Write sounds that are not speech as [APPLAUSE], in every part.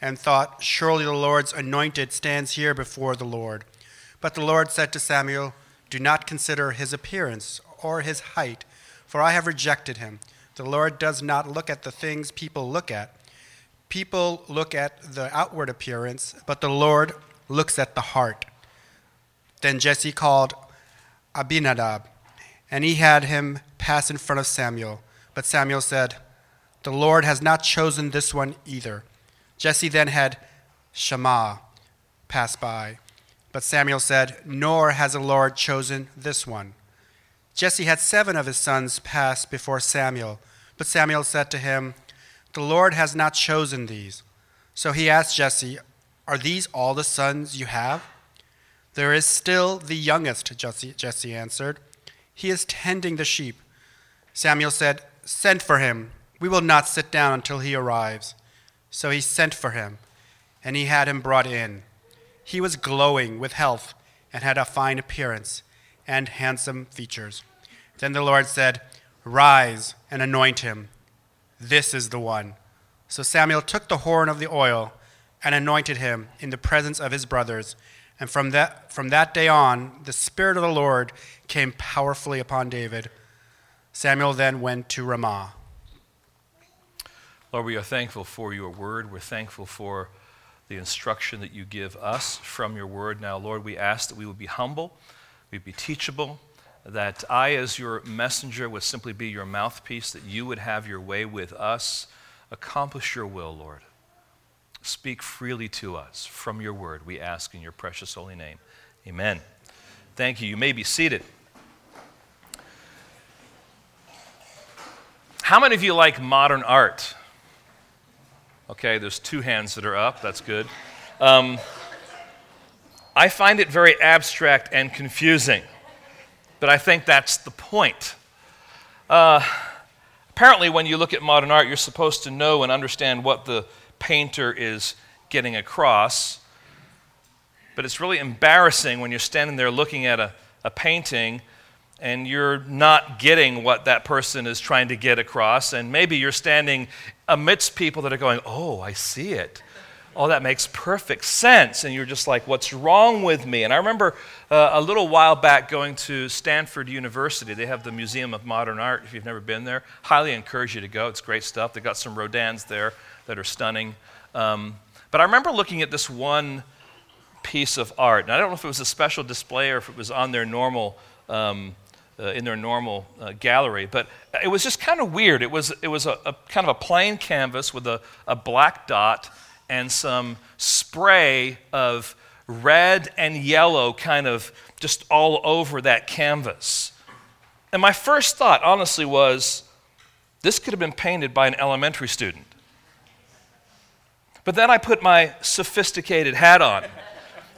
and thought, Surely the Lord's anointed stands here before the Lord. But the Lord said to Samuel, Do not consider his appearance or his height, for I have rejected him. The Lord does not look at the things people look at. People look at the outward appearance, but the Lord looks at the heart. Then Jesse called Abinadab and he had him pass in front of Samuel. But Samuel said, The Lord has not chosen this one either. Jesse then had Shammah pass by. But Samuel said, Nor has the Lord chosen this one. Jesse had seven of his sons pass before Samuel. But Samuel said to him, The Lord has not chosen these. So he asked Jesse, Are these all the sons you have? There is still the youngest, Jesse, Jesse answered. He is tending the sheep. Samuel said, Send for him. We will not sit down until he arrives. So he sent for him, and he had him brought in. He was glowing with health and had a fine appearance and handsome features. Then the Lord said, Rise and anoint him. This is the one. So Samuel took the horn of the oil and anointed him in the presence of his brothers. And from that, from that day on, the Spirit of the Lord came powerfully upon David. Samuel then went to Ramah. Lord, we are thankful for your word. We're thankful for the instruction that you give us from your word. Now, Lord, we ask that we would be humble, we'd be teachable, that I, as your messenger, would simply be your mouthpiece, that you would have your way with us. Accomplish your will, Lord. Speak freely to us from your word, we ask in your precious holy name. Amen. Thank you. You may be seated. How many of you like modern art? Okay, there's two hands that are up. That's good. Um, I find it very abstract and confusing, but I think that's the point. Uh, apparently, when you look at modern art, you're supposed to know and understand what the painter is getting across. But it's really embarrassing when you're standing there looking at a, a painting and you're not getting what that person is trying to get across. And maybe you're standing amidst people that are going, Oh, I see it. Oh, that makes perfect sense. And you're just like, What's wrong with me? And I remember uh, a little while back going to Stanford University. They have the Museum of Modern Art. If you've never been there, highly encourage you to go. It's great stuff. They've got some Rodins there that are stunning. Um, but I remember looking at this one piece of art, and I don't know if it was a special display or if it was on their normal. Um, uh, in their normal uh, gallery, but it was just kind of weird. It was, it was a, a kind of a plain canvas with a, a black dot and some spray of red and yellow kind of just all over that canvas. And my first thought, honestly, was this could have been painted by an elementary student. But then I put my sophisticated hat on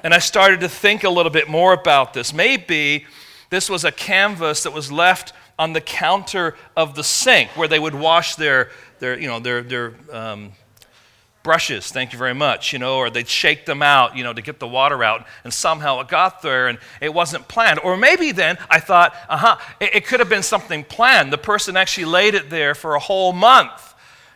and I started to think a little bit more about this. Maybe this was a canvas that was left on the counter of the sink where they would wash their, their, you know, their, their um, brushes, thank you very much, you know, or they'd shake them out, you know, to get the water out, and somehow it got there and it wasn't planned. Or maybe then I thought, uh huh, it, it could have been something planned. The person actually laid it there for a whole month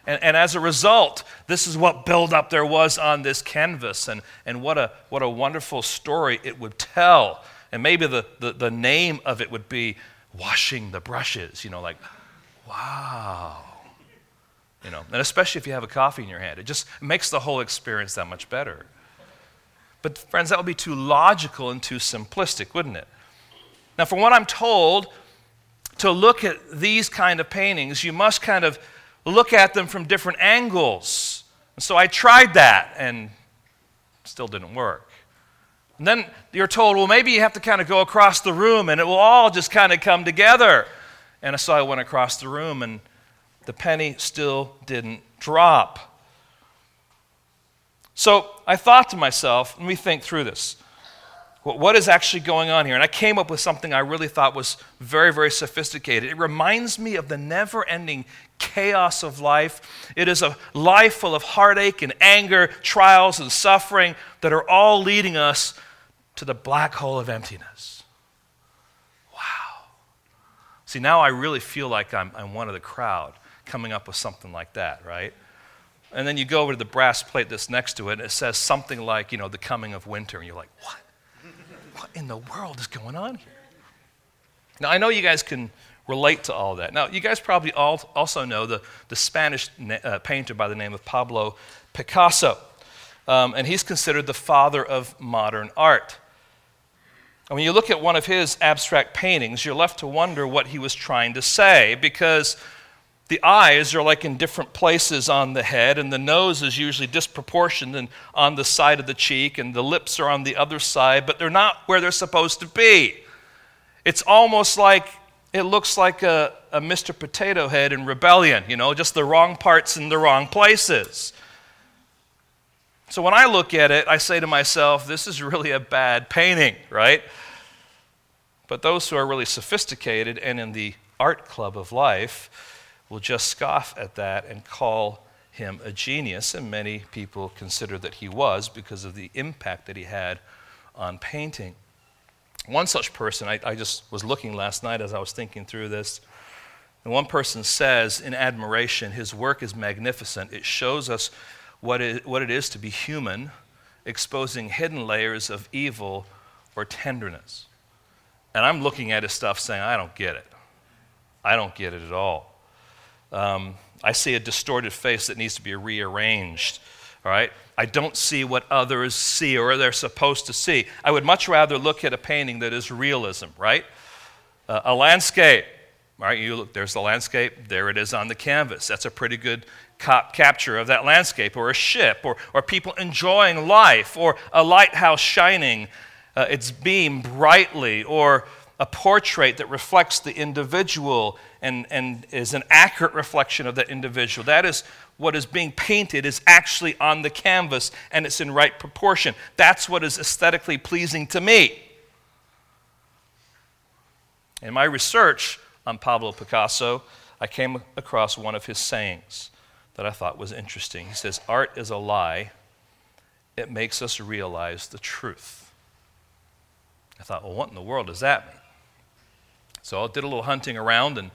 and, and, as a result, this is what buildup there was on this canvas, and, and what, a, what a wonderful story it would tell. And maybe the, the, the name of it would be Washing the Brushes, you know, like, wow. You know, and especially if you have a coffee in your hand, it just makes the whole experience that much better. But, friends, that would be too logical and too simplistic, wouldn't it? Now, from what I'm told, to look at these kind of paintings, you must kind of look at them from different angles. And so I tried that and still didn't work. And then you're told, well, maybe you have to kind of go across the room and it will all just kind of come together. And so I went across the room and the penny still didn't drop. So I thought to myself, let me think through this. What is actually going on here? And I came up with something I really thought was very, very sophisticated. It reminds me of the never ending chaos of life. It is a life full of heartache and anger, trials and suffering that are all leading us to the black hole of emptiness. Wow. See, now I really feel like I'm, I'm one of the crowd coming up with something like that, right? And then you go over to the brass plate that's next to it, and it says something like, you know, the coming of winter. And you're like, what? What in the world is going on here? Now, I know you guys can relate to all that. Now, you guys probably all also know the, the Spanish uh, painter by the name of Pablo Picasso. Um, and he's considered the father of modern art. And when you look at one of his abstract paintings, you're left to wonder what he was trying to say because the eyes are like in different places on the head, and the nose is usually disproportioned and on the side of the cheek, and the lips are on the other side, but they're not where they're supposed to be. It's almost like it looks like a, a Mr. Potato Head in rebellion, you know, just the wrong parts in the wrong places. So when I look at it, I say to myself, this is really a bad painting, right? But those who are really sophisticated and in the art club of life, will just scoff at that and call him a genius, and many people consider that he was because of the impact that he had on painting. One such person, I, I, just was looking last night as I was thinking through this, and one person says in admiration, his work is magnificent. It shows us what it, what it is to be human, exposing hidden layers of evil or tenderness. And I'm looking at his stuff saying, I don't get it. I don't get it at all. Um, I see a distorted face that needs to be rearranged. All right? I don't see what others see or they're supposed to see. I would much rather look at a painting that is realism, right? Uh, a landscape, right? You look, there's the landscape, there it is on the canvas. That's a pretty good cap- capture of that landscape, or a ship, or, or people enjoying life, or a lighthouse shining uh, its beam brightly, or a portrait that reflects the individual and, and is an accurate reflection of that individual. That is what is being painted is actually on the canvas and it's in right proportion. That's what is aesthetically pleasing to me. In my research on Pablo Picasso, I came across one of his sayings that I thought was interesting. He says, Art is a lie, it makes us realize the truth. I thought, well, what in the world does that mean? So I did a little hunting around, and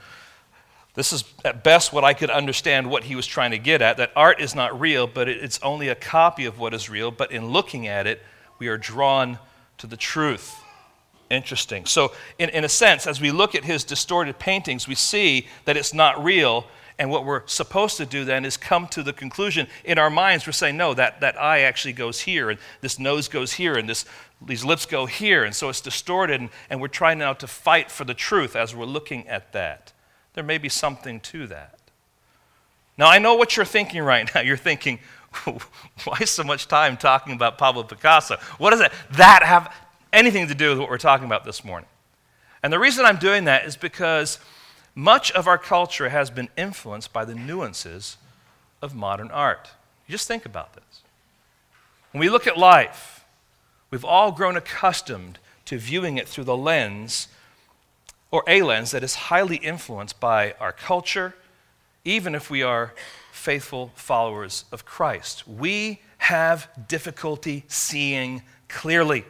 this is at best what I could understand what he was trying to get at that art is not real, but it's only a copy of what is real. But in looking at it, we are drawn to the truth. Interesting. So, in, in a sense, as we look at his distorted paintings, we see that it's not real. And what we're supposed to do then is come to the conclusion in our minds. We're saying, no, that, that eye actually goes here, and this nose goes here, and this these lips go here, and so it's distorted, and, and we're trying now to fight for the truth as we're looking at that. There may be something to that. Now, I know what you're thinking right now. [LAUGHS] You're thinking, [LAUGHS] why so much time talking about Pablo Picasso? What does that, that have anything to do with what we're talking about this morning? And the reason I'm doing that is because much of our culture has been influenced by the nuances of modern art. You just think about this. When we look at life, We've all grown accustomed to viewing it through the lens or a lens that is highly influenced by our culture, even if we are faithful followers of Christ. We have difficulty seeing clearly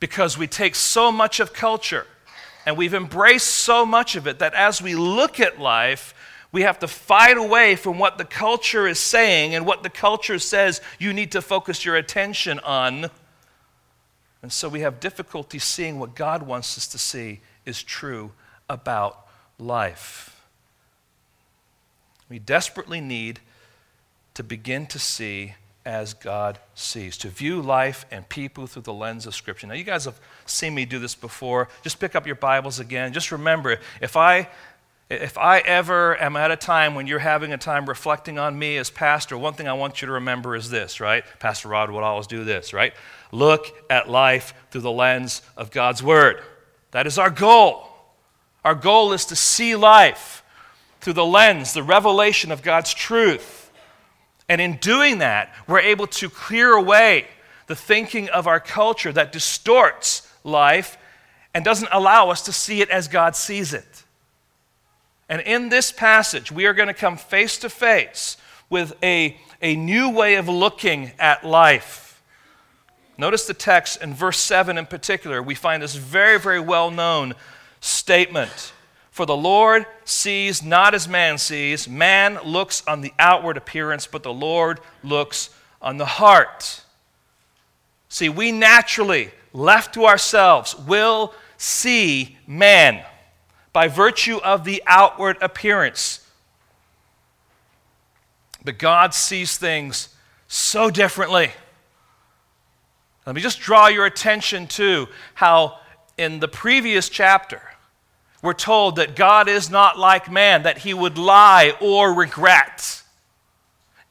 because we take so much of culture and we've embraced so much of it that as we look at life, we have to fight away from what the culture is saying and what the culture says you need to focus your attention on. And so we have difficulty seeing what God wants us to see is true about life. We desperately need to begin to see as God sees, to view life and people through the lens of Scripture. Now, you guys have seen me do this before. Just pick up your Bibles again. Just remember, if I if I ever am at a time when you're having a time reflecting on me as pastor, one thing I want you to remember is this, right? Pastor Rod would always do this, right? Look at life through the lens of God's Word. That is our goal. Our goal is to see life through the lens, the revelation of God's truth. And in doing that, we're able to clear away the thinking of our culture that distorts life and doesn't allow us to see it as God sees it. And in this passage, we are going to come face to face with a, a new way of looking at life. Notice the text in verse 7 in particular. We find this very, very well known statement. For the Lord sees not as man sees. Man looks on the outward appearance, but the Lord looks on the heart. See, we naturally, left to ourselves, will see man by virtue of the outward appearance. But God sees things so differently. Let me just draw your attention to how, in the previous chapter, we're told that God is not like man, that he would lie or regret.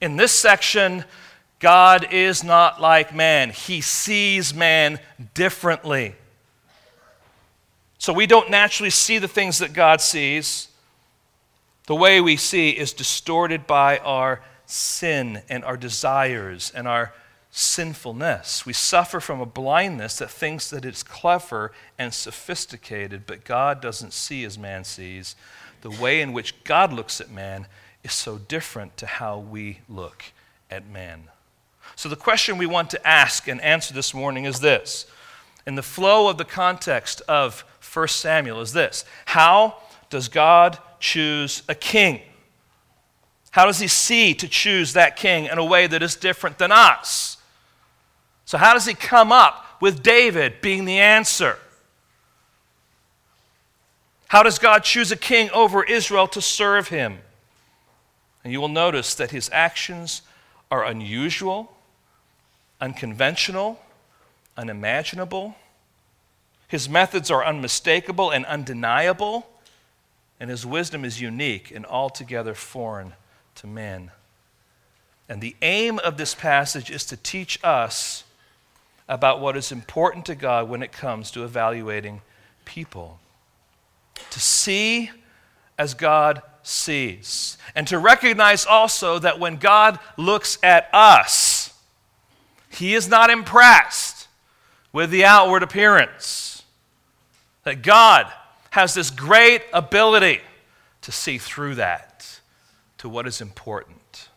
In this section, God is not like man, he sees man differently. So we don't naturally see the things that God sees. The way we see is distorted by our sin and our desires and our sinfulness. We suffer from a blindness that thinks that it's clever and sophisticated, but God doesn't see as man sees. The way in which God looks at man is so different to how we look at man. So, the question we want to ask and answer this morning is this in the flow of the context of 1 Samuel is this How does God choose a king? How does he see to choose that king in a way that is different than us? So, how does he come up with David being the answer? How does God choose a king over Israel to serve him? And you will notice that his actions are unusual, unconventional, unimaginable. His methods are unmistakable and undeniable, and his wisdom is unique and altogether foreign to men. And the aim of this passage is to teach us about what is important to God when it comes to evaluating people. To see as God sees, and to recognize also that when God looks at us, he is not impressed with the outward appearance. That God has this great ability to see through that to what is important.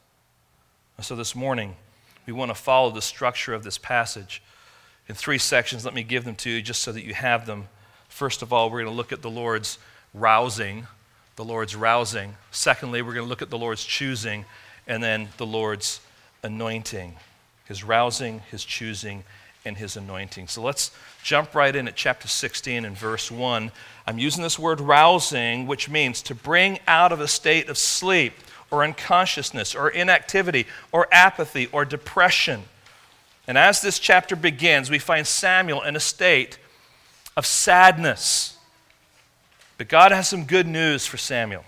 And so this morning, we want to follow the structure of this passage in three sections. Let me give them to you just so that you have them. First of all, we're going to look at the Lord's rousing, the Lord's rousing. Secondly, we're going to look at the Lord's choosing, and then the Lord's anointing. His rousing, his choosing, and his anointing. So let's jump right in at chapter 16 and verse 1. I'm using this word rousing, which means to bring out of a state of sleep or unconsciousness or inactivity or apathy or depression. And as this chapter begins, we find Samuel in a state of sadness. But God has some good news for Samuel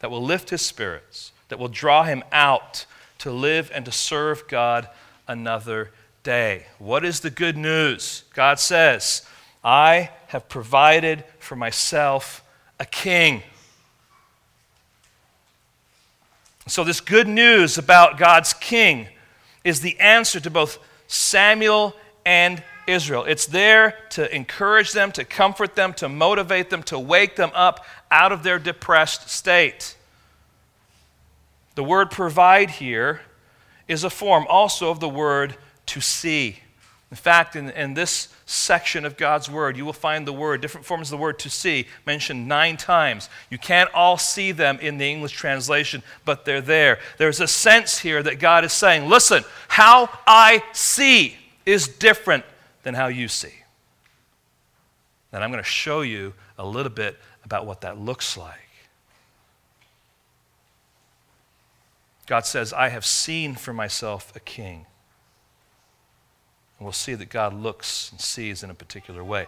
that will lift his spirits, that will draw him out to live and to serve God another day. What is the good news? God says, I have provided for myself a king. So, this good news about God's king is the answer to both Samuel and Israel. It's there to encourage them, to comfort them, to motivate them, to wake them up out of their depressed state. The word provide here is a form also of the word to see. In fact, in, in this section of God's Word, you will find the word, different forms of the word to see, mentioned nine times. You can't all see them in the English translation, but they're there. There's a sense here that God is saying, listen, how I see is different than how you see. And I'm going to show you a little bit about what that looks like. God says, I have seen for myself a king And we'll see that God looks and sees in a particular way.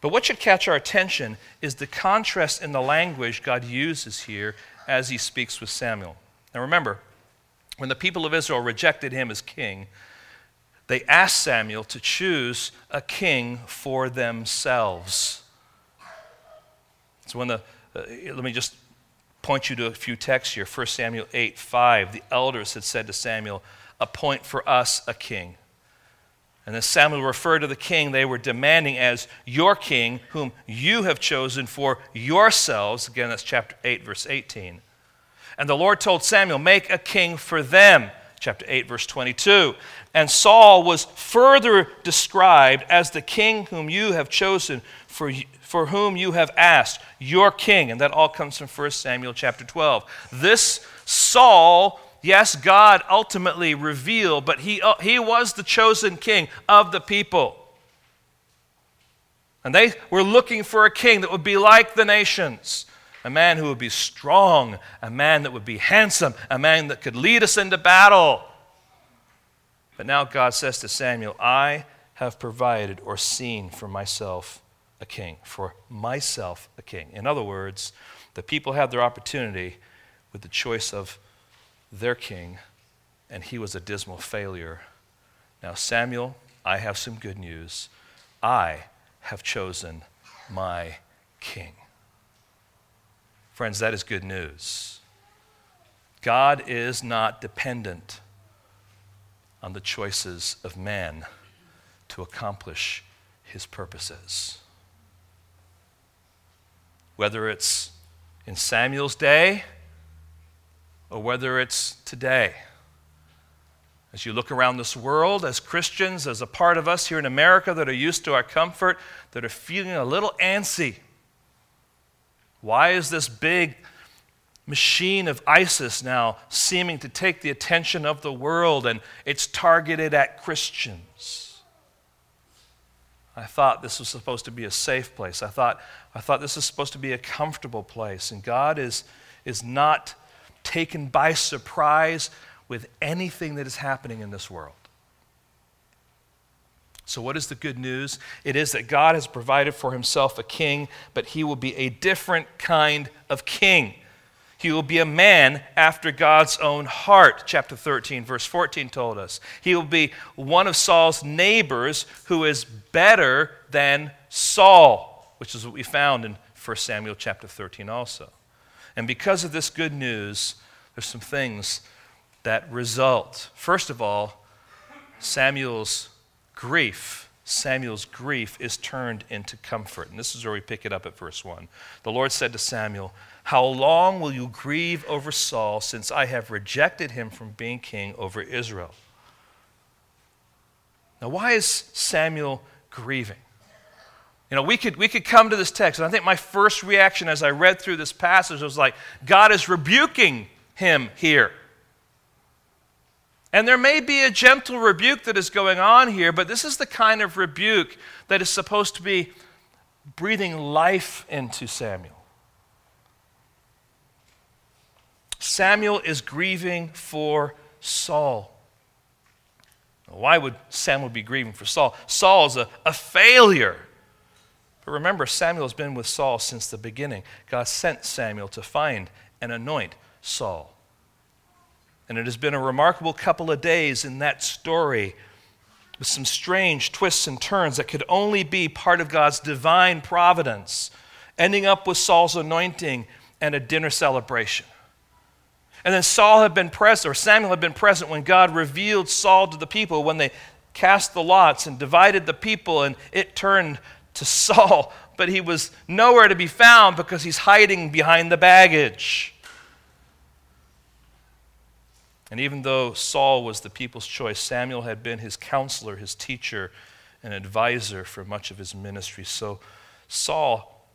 But what should catch our attention is the contrast in the language God uses here as he speaks with Samuel. Now remember, when the people of Israel rejected him as king, they asked Samuel to choose a king for themselves. So when the uh, let me just point you to a few texts here. 1 Samuel 8 5. The elders had said to Samuel, Appoint for us a king. And then Samuel referred to the king they were demanding as your king, whom you have chosen for yourselves. Again, that's chapter 8, verse 18. And the Lord told Samuel, Make a king for them. Chapter 8, verse 22. And Saul was further described as the king whom you have chosen for, for whom you have asked, your king. And that all comes from 1 Samuel chapter 12. This Saul Yes, God ultimately revealed, but he, uh, was the chosen king of the people. And they were looking for a king that would be like the nations a man who would be strong, a man that would be handsome, a man that could lead us into battle. But now God says to Samuel, I have provided or seen for myself a king, for myself a king. In other words, the people had their opportunity with the choice of their king, and he was a dismal failure. Now, Samuel, I have some good news. I have chosen my king. Friends, that is good news. God is not dependent on the choices of man to accomplish his purposes. Whether it's in Samuel's day or whether it's today. As you look around this world, as Christians, as a part of us here in America that are used to our comfort, that are feeling a little antsy. Why is this big machine of ISIS now seeming to take the attention of the world and it's targeted at Christians? I thought this was supposed to be a safe place. I thought, I thought this was supposed to be a comfortable place. And God is, is not taken by surprise with anything that is happening in this world. So, what is the good news? It is that God has provided for himself a king, but he will be a different kind of king. He will be a man after God's own heart, chapter 13, verse 14 told us. He will be one of Saul's neighbors who is better than Saul, which is what we found in 1 Samuel chapter 13 also. And because of this good news, there's some things that result. First of all, Samuel's grief. Samuel's grief is turned into comfort. And this is where we pick it up at verse 1. The Lord said to Samuel, How long will you grieve over Saul, since I have rejected him from being king over Israel? Now, why is Samuel grieving? You know, we could, we could come to this text, and I think my first reaction as I read through this passage was like, God is rebuking him here. And there may be a gentle rebuke that is going on here, but this is the kind of rebuke that is supposed to be breathing life into Samuel. Samuel is grieving for Saul. Why would Samuel be grieving for Saul? Saul is a, a failure. But remember, Samuel has been with Saul since the beginning. God sent Samuel to find and anoint Saul. And it has been a remarkable couple of days in that story with some strange twists and turns that could only be part of God's divine providence, ending up with Saul's anointing and a dinner celebration. And then Saul had been present, or Samuel had been present when God revealed Saul to the people when they cast the lots and divided the people, and it turned to Saul, but he was nowhere to be found because he's hiding behind the baggage. And even though Saul was the people's choice, Samuel had been his counselor, his teacher, and advisor for much of his ministry. So Saul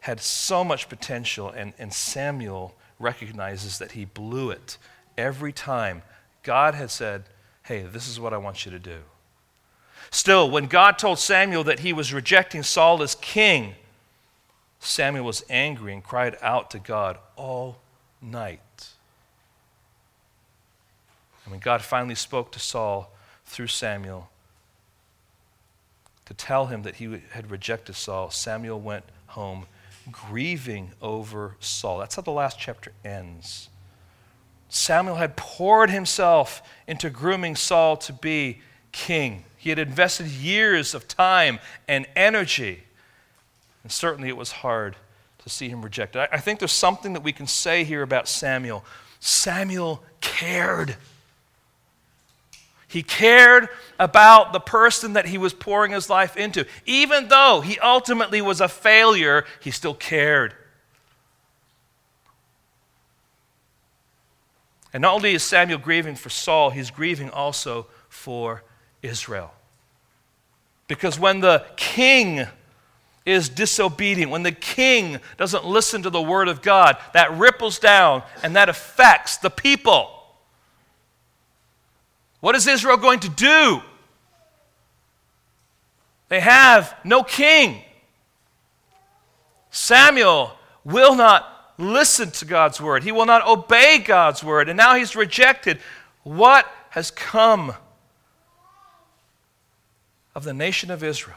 had so much potential, and, and Samuel recognizes that he blew it every time God had said, Hey, this is what I want you to do. Still, when God told Samuel that he was rejecting Saul as king, Samuel was angry and cried out to God all night. And when God finally spoke to Saul through Samuel, to tell him that he had rejected Saul, Samuel went home grieving over Saul. That's how the last chapter ends. Samuel had poured himself into grooming Saul to be king. He had invested years of time and energy. And certainly it was hard to see him rejected. I, think there's something that we can say here about Samuel. Samuel cared. He cared about the person that he was pouring his life into. Even though he ultimately was a failure, he still cared. And not only is Samuel grieving for Saul, he's grieving also for Israel. Because when the king is disobedient, when the king doesn't listen to the word of God, that ripples down and that affects the people. What is Israel going to do? They have no king. Samuel will not listen to God's word. He will not obey God's word. And now he's rejected. What has come of the nation of Israel?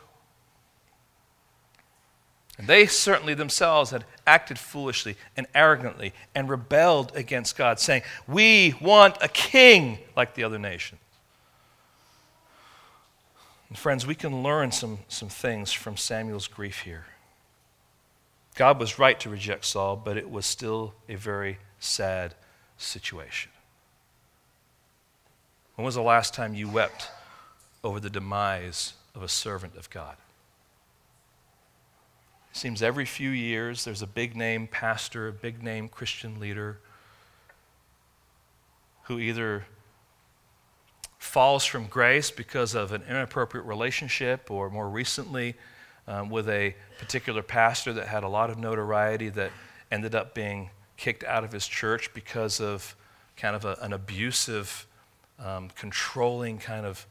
And they certainly themselves had acted foolishly and arrogantly and rebelled against God, saying, We want a king like the other nations. And friends, we can learn some, some things from Samuel's grief here. God was right to reject Saul, but it was still a very sad situation. When was the last time you wept over the demise of a servant of God? It seems every few years there's a big name pastor, a big name Christian leader who either falls from grace because of an inappropriate relationship, or more recently, um, with a particular pastor that had a lot of notoriety that ended up being kicked out of his church because of kind of a, an abusive, um, controlling, kind of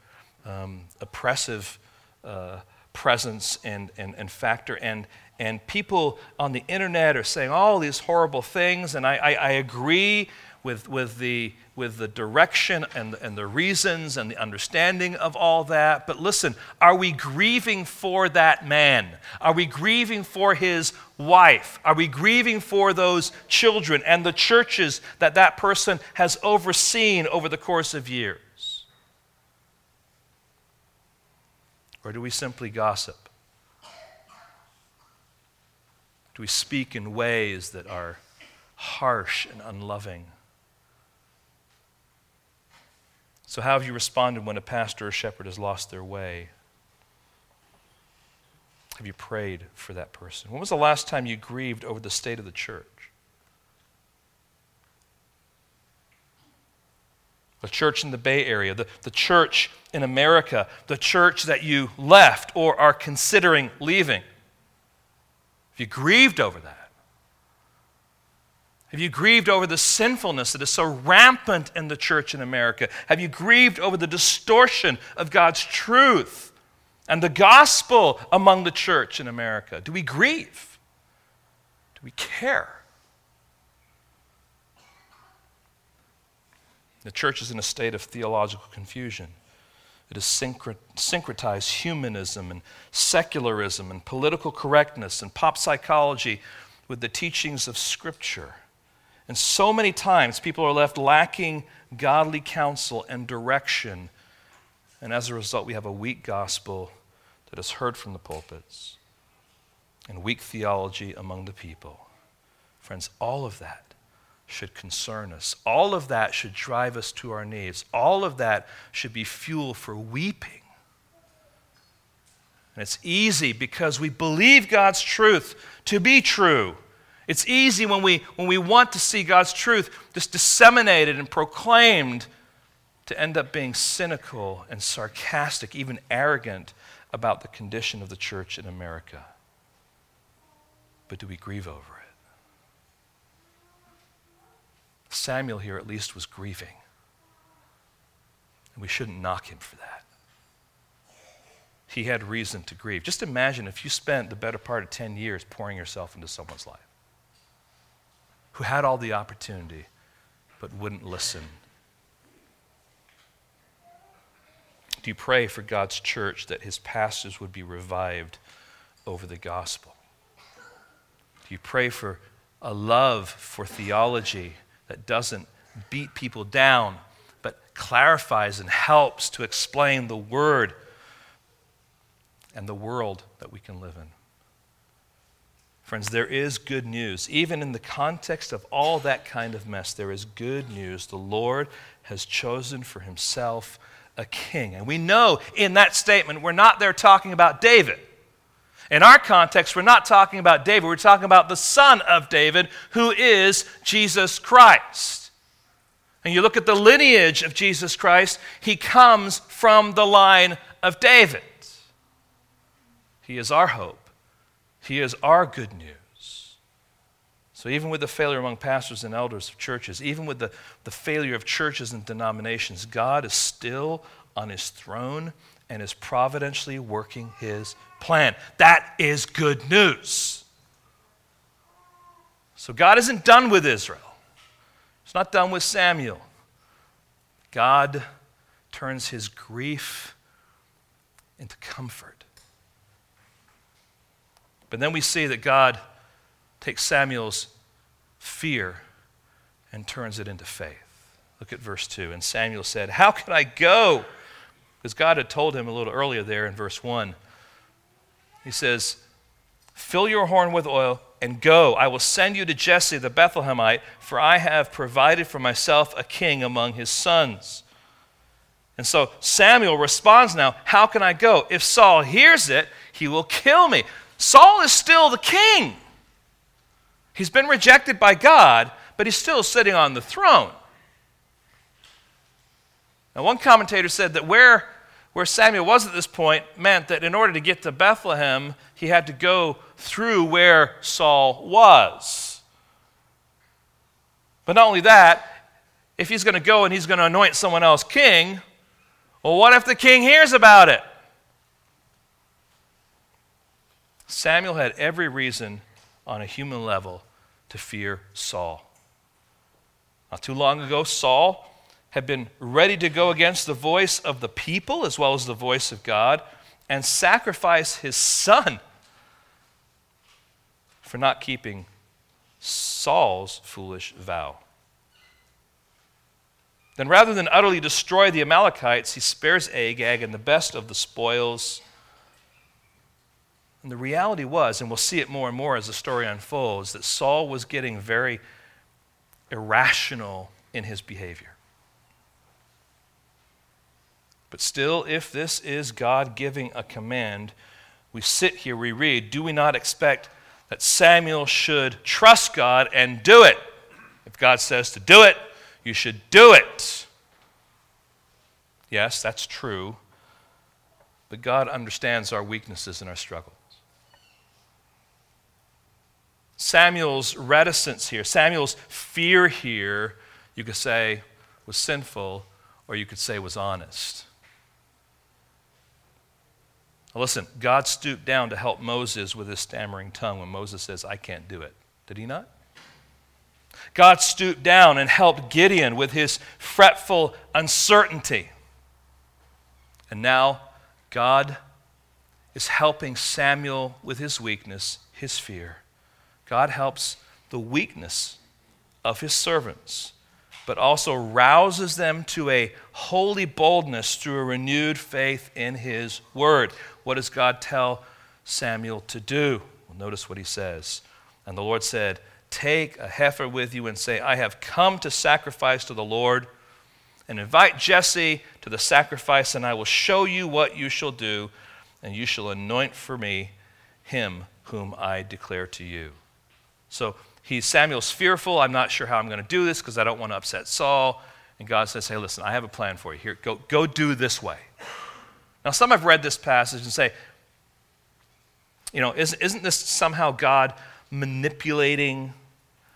um, oppressive uh, presence and, and, and factor. And, and people on the internet are saying all these horrible things, and I, I, I agree with, with, the, with the direction and, and the reasons and the understanding of all that. But listen, are we grieving for that man? Are we grieving for his wife? Are we grieving for those children and the churches that that person has overseen over the course of years? Or do we simply gossip? Do we speak in ways that are harsh and unloving? So, how have you responded when a pastor or shepherd has lost their way? Have you prayed for that person? When was the last time you grieved over the state of the church? The church in the Bay Area, the, the church in America, the church that you left or are considering leaving. Have you grieved over that? Have you grieved over the sinfulness that is so rampant in the church in America? Have you grieved over the distortion of God's truth and the gospel among the church in America? Do we grieve? Do we care? The church is in a state of theological confusion. It has syncretized humanism and secularism and political correctness and pop psychology with the teachings of Scripture. And so many times people are left lacking godly counsel and direction. And as a result, we have a weak gospel that is heard from the pulpits and weak theology among the people. Friends, all of that should concern us. All of that should drive us to our knees. All of that should be fuel for weeping. And it's easy because we believe God's truth to be true. It's easy when we, when we want to see God's truth just disseminated and proclaimed to end up being cynical and sarcastic, even arrogant about the condition of the church in America. But do we grieve over it? Samuel here at least was grieving. And we shouldn't knock him for that. He had reason to grieve. Just imagine if you spent the better part of 10 years pouring yourself into someone's life who had all the opportunity but wouldn't listen. Do you pray for God's church that his pastors would be revived over the gospel? Do you pray for a love for theology that doesn't beat people down, but clarifies and helps to explain the word and the world that we can live in? Friends, there is good news. Even in the context of all that kind of mess, there is good news. The Lord has chosen for himself a king. And we know in that statement, we're not there talking about David. In our context, we're not talking about David, we're talking about the son of David, who is Jesus Christ. And you look at the lineage of Jesus Christ, he comes from the line of David. He is our hope, he is our good news. So, even with the failure among pastors and elders of churches, even with the, the failure of churches and denominations, God is still on his throne and is providentially working his plan. That is good news. So, God isn't done with Israel, He's not done with Samuel. God turns his grief into comfort. But then we see that God takes Samuel's fear and turns it into faith. Look at verse 2. And Samuel said, How can I go? Because God had told him a little earlier there in verse 1. He says, Fill your horn with oil and go. I will send you to Jesse the Bethlehemite, for I have provided for myself a king among his sons. And so Samuel responds now, How can I go? If Saul hears it, he will kill me. Saul is still the king. He's been rejected by God, but he's still sitting on the throne. Now, one commentator said that where, where Samuel was at this point meant that in order to get to Bethlehem, he had to go through where Saul was. But not only that, if he's going to go and he's going to anoint someone else king, well, what if the king hears about it? Samuel had every reason on a human level to fear Saul. Not too long ago, Saul had been ready to go against the voice of the people as well as the voice of God and sacrifice his son for not keeping Saul's foolish vow. Then, rather than utterly destroy the Amalekites, he spares Agag and the best of the spoils and the reality was, and we'll see it more and more as the story unfolds, that Saul was getting very irrational in his behavior. But still, if this is God giving a command, we sit here, we read, do we not expect that Samuel should trust God and do it? If God says to do it, you should do it. Yes, that's true. But God understands our weaknesses and our struggles. Samuel's reticence here, Samuel's fear here, you could say was sinful, or you could say was honest. Now listen, God stooped down to help Moses with his stammering tongue when Moses says, I can't do it. Did he not? God stooped down and helped Gideon with his fretful uncertainty. And now God is helping Samuel with his weakness, his fear. God helps the weakness of his servants, but also rouses them to a holy boldness through a renewed faith in his word. What does God tell Samuel to do? Well, notice what he says. And the Lord said, Take a heifer with you and say, I have come to sacrifice to the Lord. And invite Jesse to the sacrifice, and I will show you what you shall do, and you shall anoint for me him whom I declare to you. So he, Samuel's fearful. I'm not sure how I'm going to do this because I don't want to upset Saul. And God says, Hey, listen, I have a plan for you. Here, go, go do this way. Now, some have read this passage and say, you know, isn't, isn't this somehow God manipulating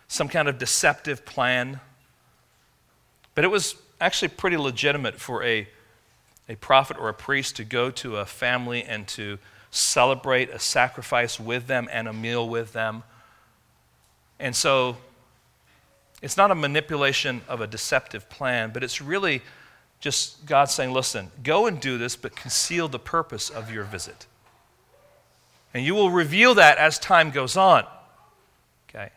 some kind of deceptive plan? But it was actually pretty legitimate for a, a prophet or a priest to go to a family and to celebrate a sacrifice with them and a meal with them. And so it's not a manipulation of a deceptive plan, but it's really just God saying, listen, go and do this, but conceal the purpose of your visit. And you will reveal that as time goes on. Okay?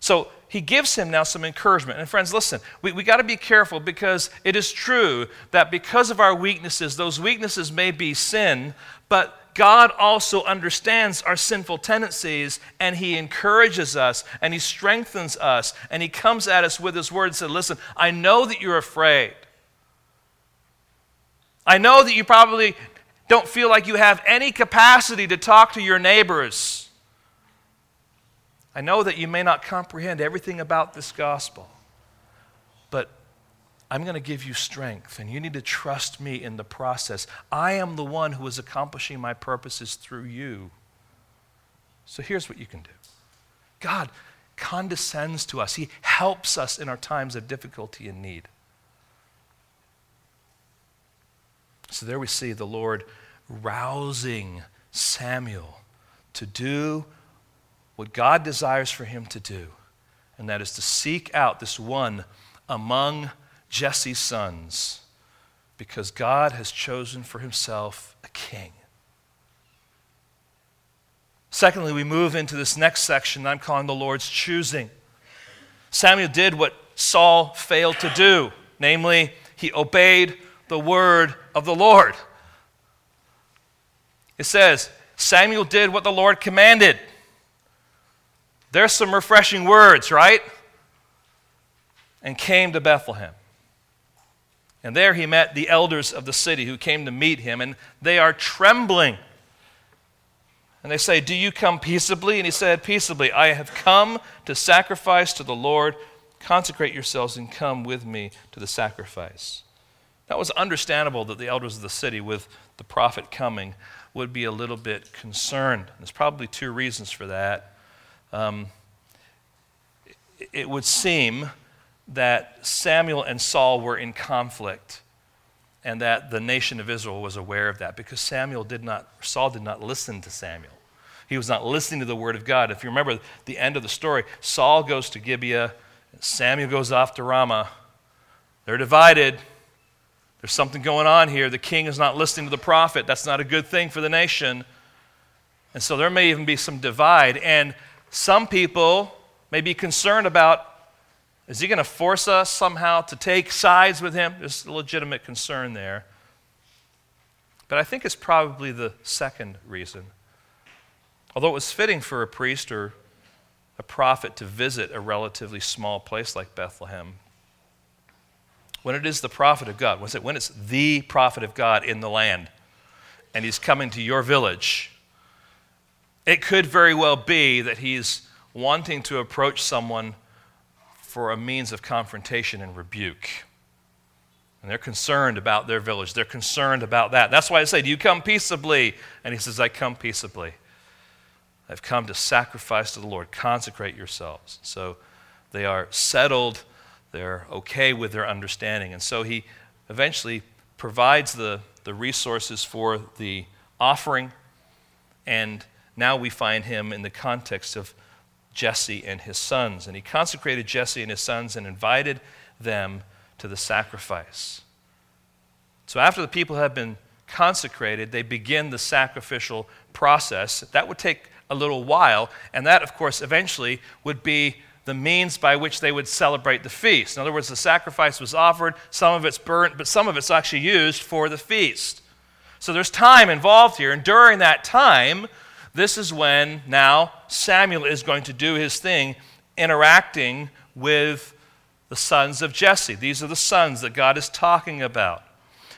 So he gives him now some encouragement. And friends, listen, we, we got to be careful because it is true that because of our weaknesses, those weaknesses may be sin, but God also understands our sinful tendencies and He encourages us and He strengthens us and He comes at us with His word and says, Listen, I know that you're afraid. I know that you probably don't feel like you have any capacity to talk to your neighbors. I know that you may not comprehend everything about this gospel, I'm going to give you strength, and you need to trust me in the process. I am the one who is accomplishing my purposes through you. So here's what you can do God condescends to us, He helps us in our times of difficulty and need. So there we see the Lord rousing Samuel to do what God desires for him to do, and that is to seek out this one among Jesse's sons because God has chosen for himself a king. Secondly, we move into this next section I'm calling the Lord's choosing. Samuel did what Saul failed to do, namely, he obeyed the word of the Lord. It says, Samuel did what the Lord commanded. There's some refreshing words, right? And came to Bethlehem. And there he met the elders of the city who came to meet him, and they are trembling. And they say, Do you come peaceably? And he said, Peaceably. I have come to sacrifice to the Lord. Consecrate yourselves and come with me to the sacrifice. That was understandable that the elders of the city, with the prophet coming, would be a little bit concerned. There's probably two reasons for that. Um, it would seem that Samuel and Saul were in conflict and that the nation of Israel was aware of that because Samuel did not, Saul did not listen to Samuel. He was not listening to the word of God. If you remember the end of the story, Saul goes to Gibeah, Samuel goes off to Ramah. They're divided. There's something going on here. The king is not listening to the prophet. That's not a good thing for the nation. And so there may even be some divide. And some people may be concerned about is he going to force us somehow to take sides with him? There's a legitimate concern there. But I think it's probably the second reason. Although it was fitting for a priest or a prophet to visit a relatively small place like Bethlehem, when it is the prophet of God, when it's the prophet of God in the land, and he's coming to your village, it could very well be that he's wanting to approach someone for a means of confrontation and rebuke. And they're concerned about their village. They're concerned about that. That's why I say, Do you come peaceably? And he says, I come peaceably. I've come to sacrifice to the Lord. Consecrate yourselves. So they are settled. They're okay with their understanding. And so he eventually provides the, the resources for the offering. And now we find him in the context of Jesse and his sons. And he consecrated Jesse and his sons and invited them to the sacrifice. So after the people have been consecrated, they begin the sacrificial process. That would take a little while, and that, of course, eventually would be the means by which they would celebrate the feast. In other words, the sacrifice was offered, some of it's burnt, but some of it's actually used for the feast. So there's time involved here, and during that time, this is when now Samuel is going to do his thing, interacting with the sons of Jesse. These are the sons that God is talking about.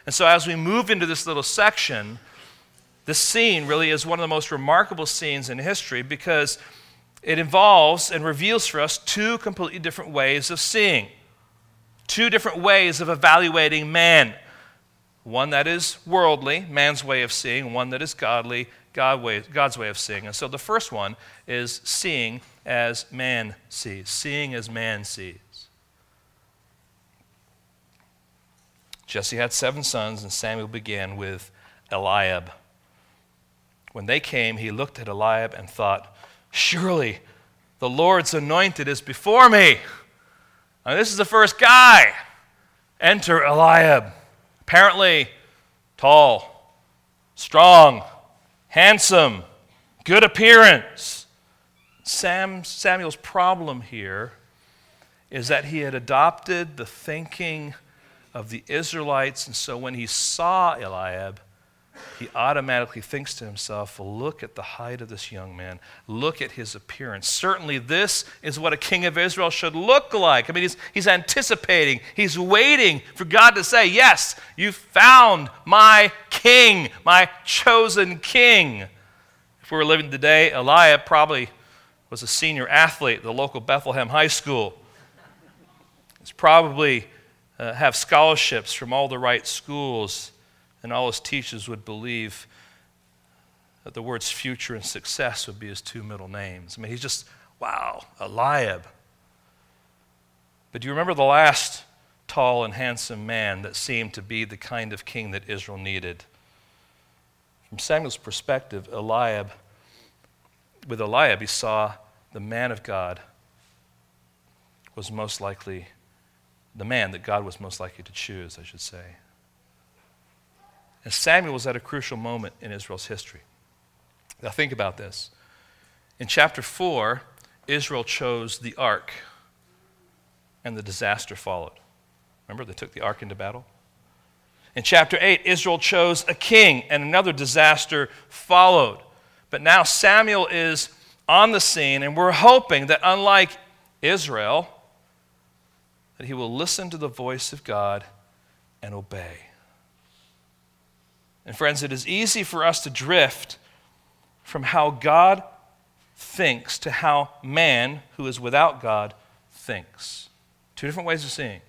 And so, as we move into this little section, this scene really is one of the most remarkable scenes in history because it involves and reveals for us two completely different ways of seeing, two different ways of evaluating man. One that is worldly, man's way of seeing, one that is godly, God way, God's way of seeing. And so the first one is seeing as man sees, seeing as man sees. Jesse had seven sons, and Samuel began with Eliab. When they came, he looked at Eliab and thought, Surely the Lord's anointed is before me. This is the first guy. enter Eliab. Apparently, tall, strong, handsome, good appearance. Sam, Samuel's problem here is that he had adopted the thinking of the Israelites, and so when he saw Eliab, he automatically thinks to himself, well, look at the height of this young man. Look at his appearance. Certainly, this is what a king of Israel should look like. I mean, he's, he's anticipating, he's waiting for God to say, Yes, you found my king, my chosen king. If we were living today, Eliab probably was a senior athlete at the local Bethlehem High School. He's probably uh, have scholarships from all the right schools and all his teachers would believe that the words future and success would be his two middle names. I mean, he's just, wow, Eliab. But do you remember the last tall and handsome man that seemed to be the kind of king that Israel needed? From Samuel's perspective, Eliab, with Eliab, he saw the man of God was most likely, the man that God was most likely to choose, I should say. And Samuel was at a crucial moment in Israel's history. Now, think about this. In chapter 4, Israel chose the ark, and the disaster followed. Remember, they took the ark into battle? In chapter 8, Israel chose a king, and another disaster followed. But now Samuel is on the scene, and we're hoping that unlike Israel, that he will listen to the voice of God and obey. And friends, it is easy for us to drift from how God thinks to how man who is without God thinks. Two different ways of seeing.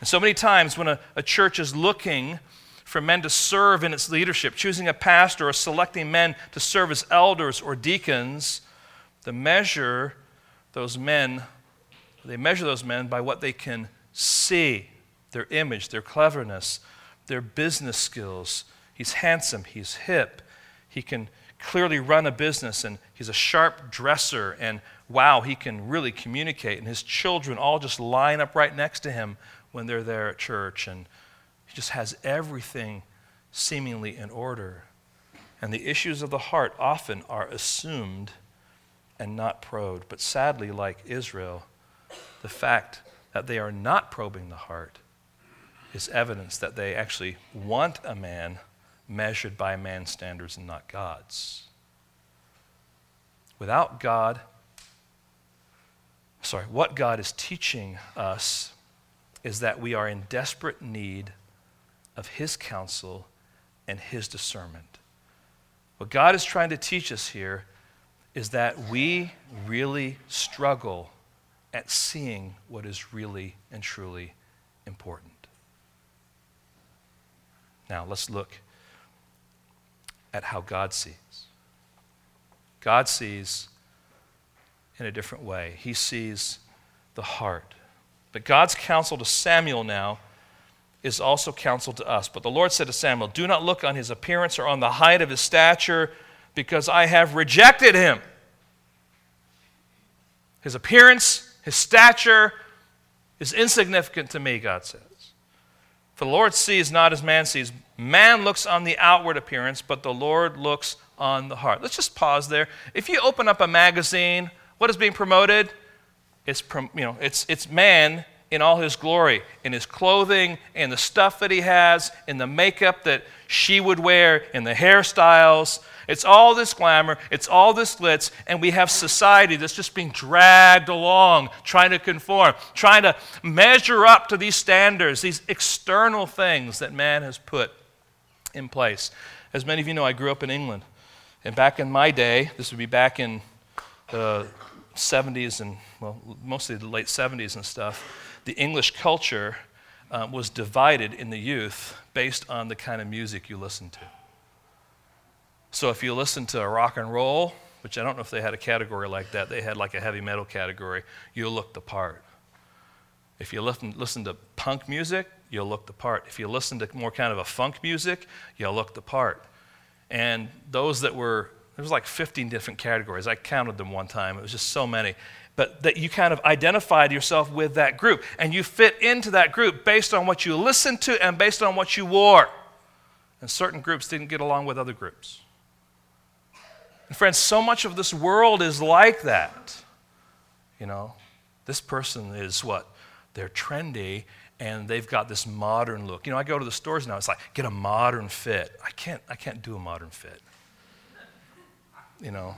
And so many times when a, a church is looking for men to serve in its leadership, choosing a pastor or selecting men to serve as elders or deacons, the measure those men, they measure those men by what they can see, their image, their cleverness, their business skills, He's handsome, he's hip, he can clearly run a business, and he's a sharp dresser, and wow, he can really communicate. And his children all just line up right next to him when they're there at church, and he just has everything seemingly in order. And the issues of the heart often are assumed and not probed. But sadly, like Israel, the fact that they are not probing the heart is evidence that they actually want a man measured by man's standards and not God's. Without God, sorry, what God is teaching us is that we are in desperate need of His counsel and His discernment. What God is trying to teach us here is that we really struggle at seeing what is really and truly important. Now, let's look at how God sees. God sees in a different way. He sees the heart. But God's counsel to Samuel now is also counsel to us. But the Lord said to Samuel, Do not look on his appearance or on the height of his stature, because I have rejected him. His appearance, his stature is insignificant to me, God says. For the Lord sees not as man sees. Man looks on the outward appearance, but the Lord looks on the heart. Let's just pause there. If you open up a magazine, what is being promoted? It's, you know, it's, it's man in all his glory, in his clothing, in the stuff that he has, in the makeup that she would wear, in the hairstyles. It's all this glamour, it's all this glitz, and we have society that's just being dragged along, trying to conform, trying to measure up to these standards, these external things that man has put in place. As many of you know, I grew up in England. And back in my day, this would be back in the 70s and, well, mostly the late 70s and stuff, the English culture uh, was divided in the youth based on the kind of music you listened to. So if you listened to rock and roll, which I don't know if they had a category like that, they had like a heavy metal category, you looked the part. If you listen, listen to punk music, you'll look the part. If you listen to more kind of a funk music, you'll look the part. And those that were there was like 15 different categories. I counted them one time. It was just so many. But that you kind of identified yourself with that group. And you fit into that group based on what you listened to and based on what you wore. And certain groups didn't get along with other groups. And friends, so much of this world is like that. You know, this person is what? They're trendy and they've got this modern look. You know, I go to the stores now, it's like, get a modern fit. I can't, I can't do a modern fit. You know,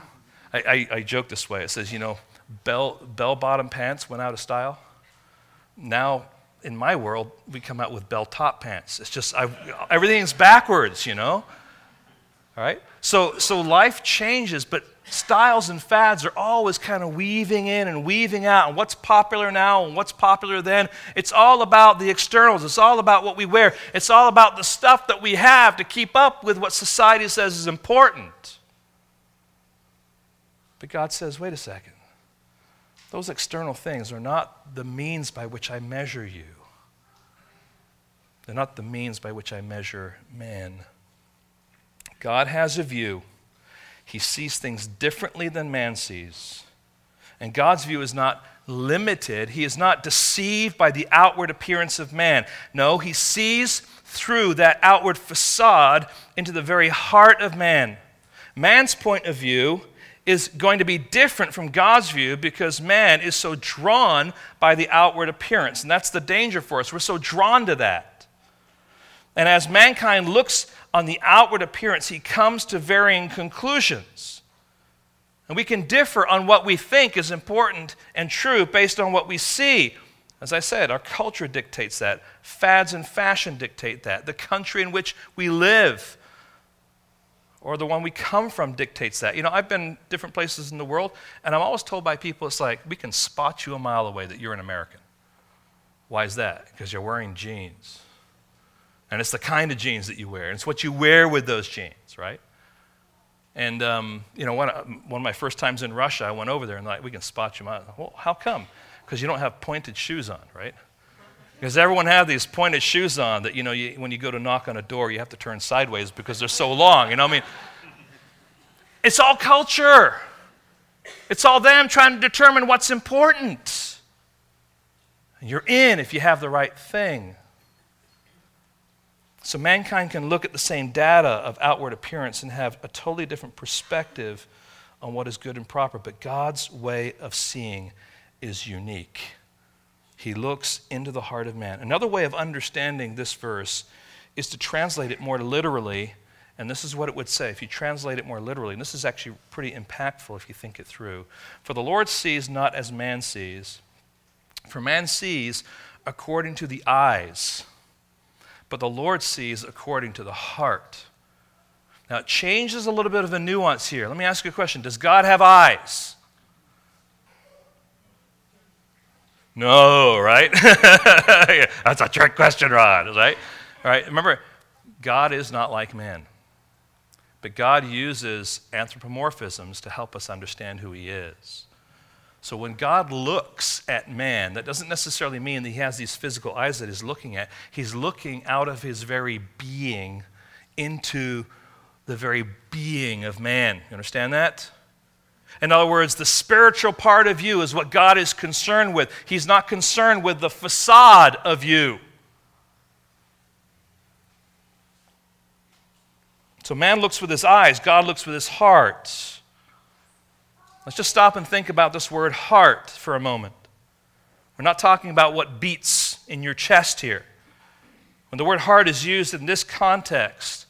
I, I, I joke this way. It says, you know, bell, bell bottom pants went out of style. Now, in my world, we come out with bell top pants. It's just, I, everything's backwards, you know? All right? So, so life changes, but styles and fads are always kind of weaving in and weaving out. And what's popular now and what's popular then? It's all about the externals. It's all about what we wear. It's all about the stuff that we have to keep up with what society says is important. But God says, wait a second. Those external things are not the means by which I measure you. They're not the means by which I measure man. God has a view. He sees things differently than man sees. And God's view is not limited. He is not deceived by the outward appearance of man. No, he sees through that outward facade into the very heart of man. Man's point of view is going to be different from God's view because man is so drawn by the outward appearance. And that's the danger for us. We're so drawn to that. And as mankind looks on the outward appearance, he comes to varying conclusions. And we can differ on what we think is important and true based on what we see. As I said, our culture dictates that. Fads and fashion dictate that. The country in which we live or the one we come from dictates that. You know, I've been different places in the world, and I'm always told by people, it's like, we can spot you a mile away that you're an American. Why is that? Because you're wearing jeans. And it's the kind of jeans that you wear. And it's what you wear with those jeans, right? And, um, you know, one, one of my first times in Russia, I went over there and like, we can spot you. Well, how come? Because you don't have pointed shoes on, right? Because everyone has these pointed shoes on that, you know, you, when you go to knock on a door, you have to turn sideways because they're so long. You know, what I mean, it's all culture. It's all them trying to determine what's important. You're in if you have the right thing. So mankind can look at the same data of outward appearance and have a totally different perspective on what is good and proper, but God's way of seeing is unique. He looks into the heart of man. Another way of understanding this verse is to translate it more literally, and this is what it would say if you translate it more literally. And this is actually pretty impactful if you think it through. For the Lord sees not as man sees, for man sees according to the eyes, but the Lord sees according to the heart. Now, it changes a little bit of a nuance here. Let me ask you a question Does God have eyes? No, right? [LAUGHS] That's a trick question, Rod, right? All right, remember, God is not like man. But God uses anthropomorphisms to help us understand who he is. So when God looks at man, that doesn't necessarily mean that he has these physical eyes that he's looking at. He's looking out of his very being into the very being of man. You understand that? In other words, the spiritual part of you is what God is concerned with. He's not concerned with the facade of you. So man looks with his eyes, God looks with his heart. Let's just stop and think about this word heart for a moment. We're not talking about what beats in your chest here. When the word heart is used in this context,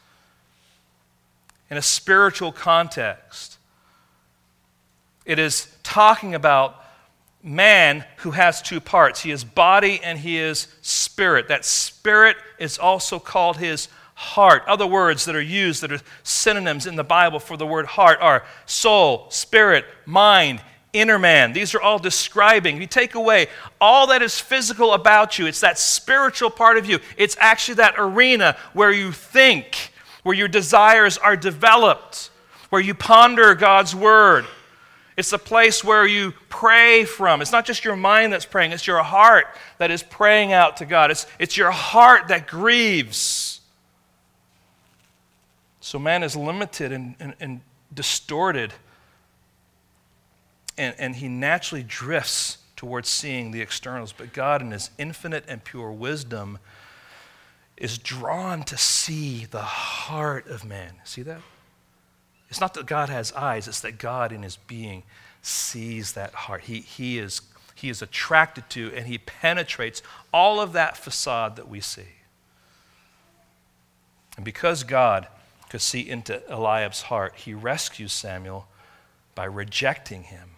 in a spiritual context, it is talking about man who has two parts. He is body and he is spirit. That spirit is also called his heart. Other words that are used that are synonyms in the Bible for the word heart are soul, spirit, mind, inner man. These are all describing. You take away all that is physical about you, it's that spiritual part of you. It's actually that arena where you think, where your desires are developed, where you ponder God's word it's the place where you pray from. It's not just your mind that's praying, it's your heart that is praying out to God. It's, it's your heart that grieves. So man is limited and, in, in distorted and, and he naturally drifts towards seeing the externals. But God, in his infinite and pure wisdom, is drawn to see the heart of man. See that? It's not that God has eyes, it's that God in his being sees that heart. He, he, is, he is attracted to and he penetrates all of that facade that we see. And because God see into Eliab's heart, he rescues Samuel by rejecting him.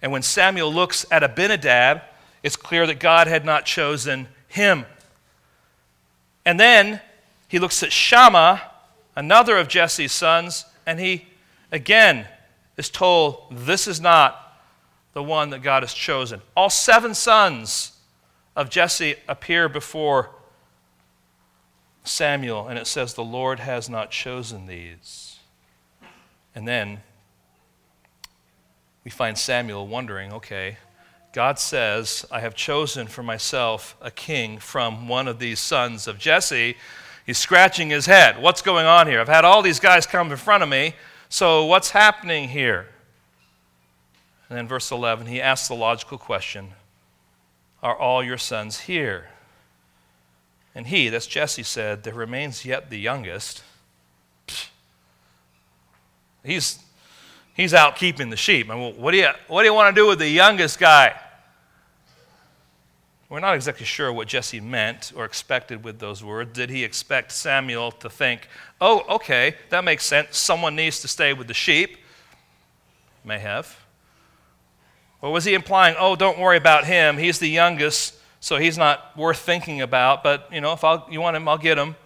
And when Samuel looks at Abinadab, it's clear that God had not chosen him. And then he looks at Shammah, another of Jesse's sons, and he again is told, This is not the one that God has chosen. All seven sons of Jesse appear before Samuel, and it says, The Lord has not chosen these. And then we find Samuel wondering, okay, God says, I have chosen for myself a king from one of these sons of Jesse. He's scratching his head. What's going on here? I've had all these guys come in front of me, so what's happening here? And then, verse 11, he asks the logical question Are all your sons here? And he, that's Jesse, said, There remains yet the youngest. He's He's out keeping the sheep. I mean, what, do you, what do you want to do with the youngest guy? We're not exactly sure what Jesse meant or expected with those words. Did he expect Samuel to think, oh, okay, that makes sense. Someone needs to stay with the sheep? May have. Or was he implying, oh, don't worry about him. He's the youngest, so he's not worth thinking about, but, you know, if I'll, you want him, I'll get him.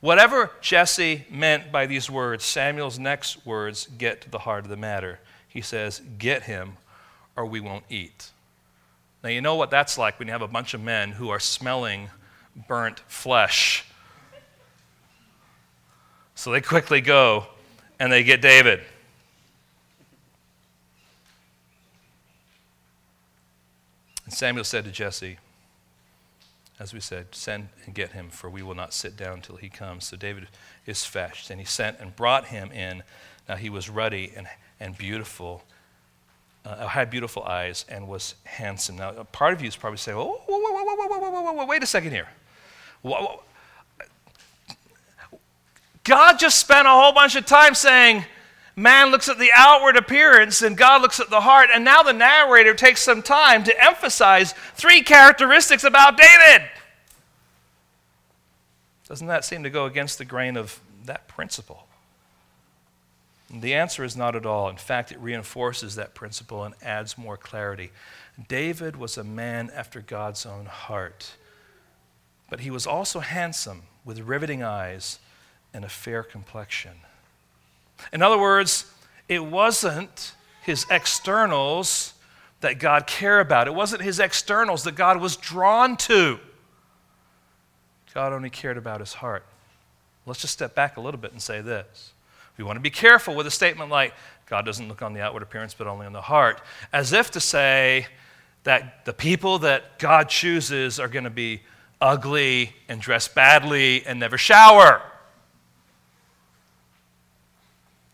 Whatever Jesse meant by these words, Samuel's next words get to the heart of the matter. He says, Get him, or we won't eat. Now, you know what that's like when you have a bunch of men who are smelling burnt flesh. So they quickly go and they get David. And Samuel said to Jesse, as we said, send and get him, for we will not sit down till he comes. So David is fetched, and he sent and brought him in. Now he was ruddy and, and beautiful, uh, had beautiful eyes, and was handsome. Now, part of you is probably saying, oh, whoa, whoa, whoa, whoa, whoa, whoa, whoa, wait a second here. God just spent a whole bunch of time saying, man looks at the outward appearance and God looks at the heart. And now the narrator takes some time to emphasize three characteristics about David. Doesn't that seem to go against the grain of that principle? The answer is not at all. In fact, it reinforces that principle and adds more clarity. David was a man after God's own heart, but he was also handsome with riveting eyes and a fair complexion. In other words, it wasn't his externals that God cared about. It wasn't his externals that God was drawn to. God only cared about his heart. Let's just step back a little bit and say this. We want to be careful with a statement like, God doesn't look on the outward appearance, but only on the heart, as if to say that the people that God chooses are going to be ugly and dress badly and never shower.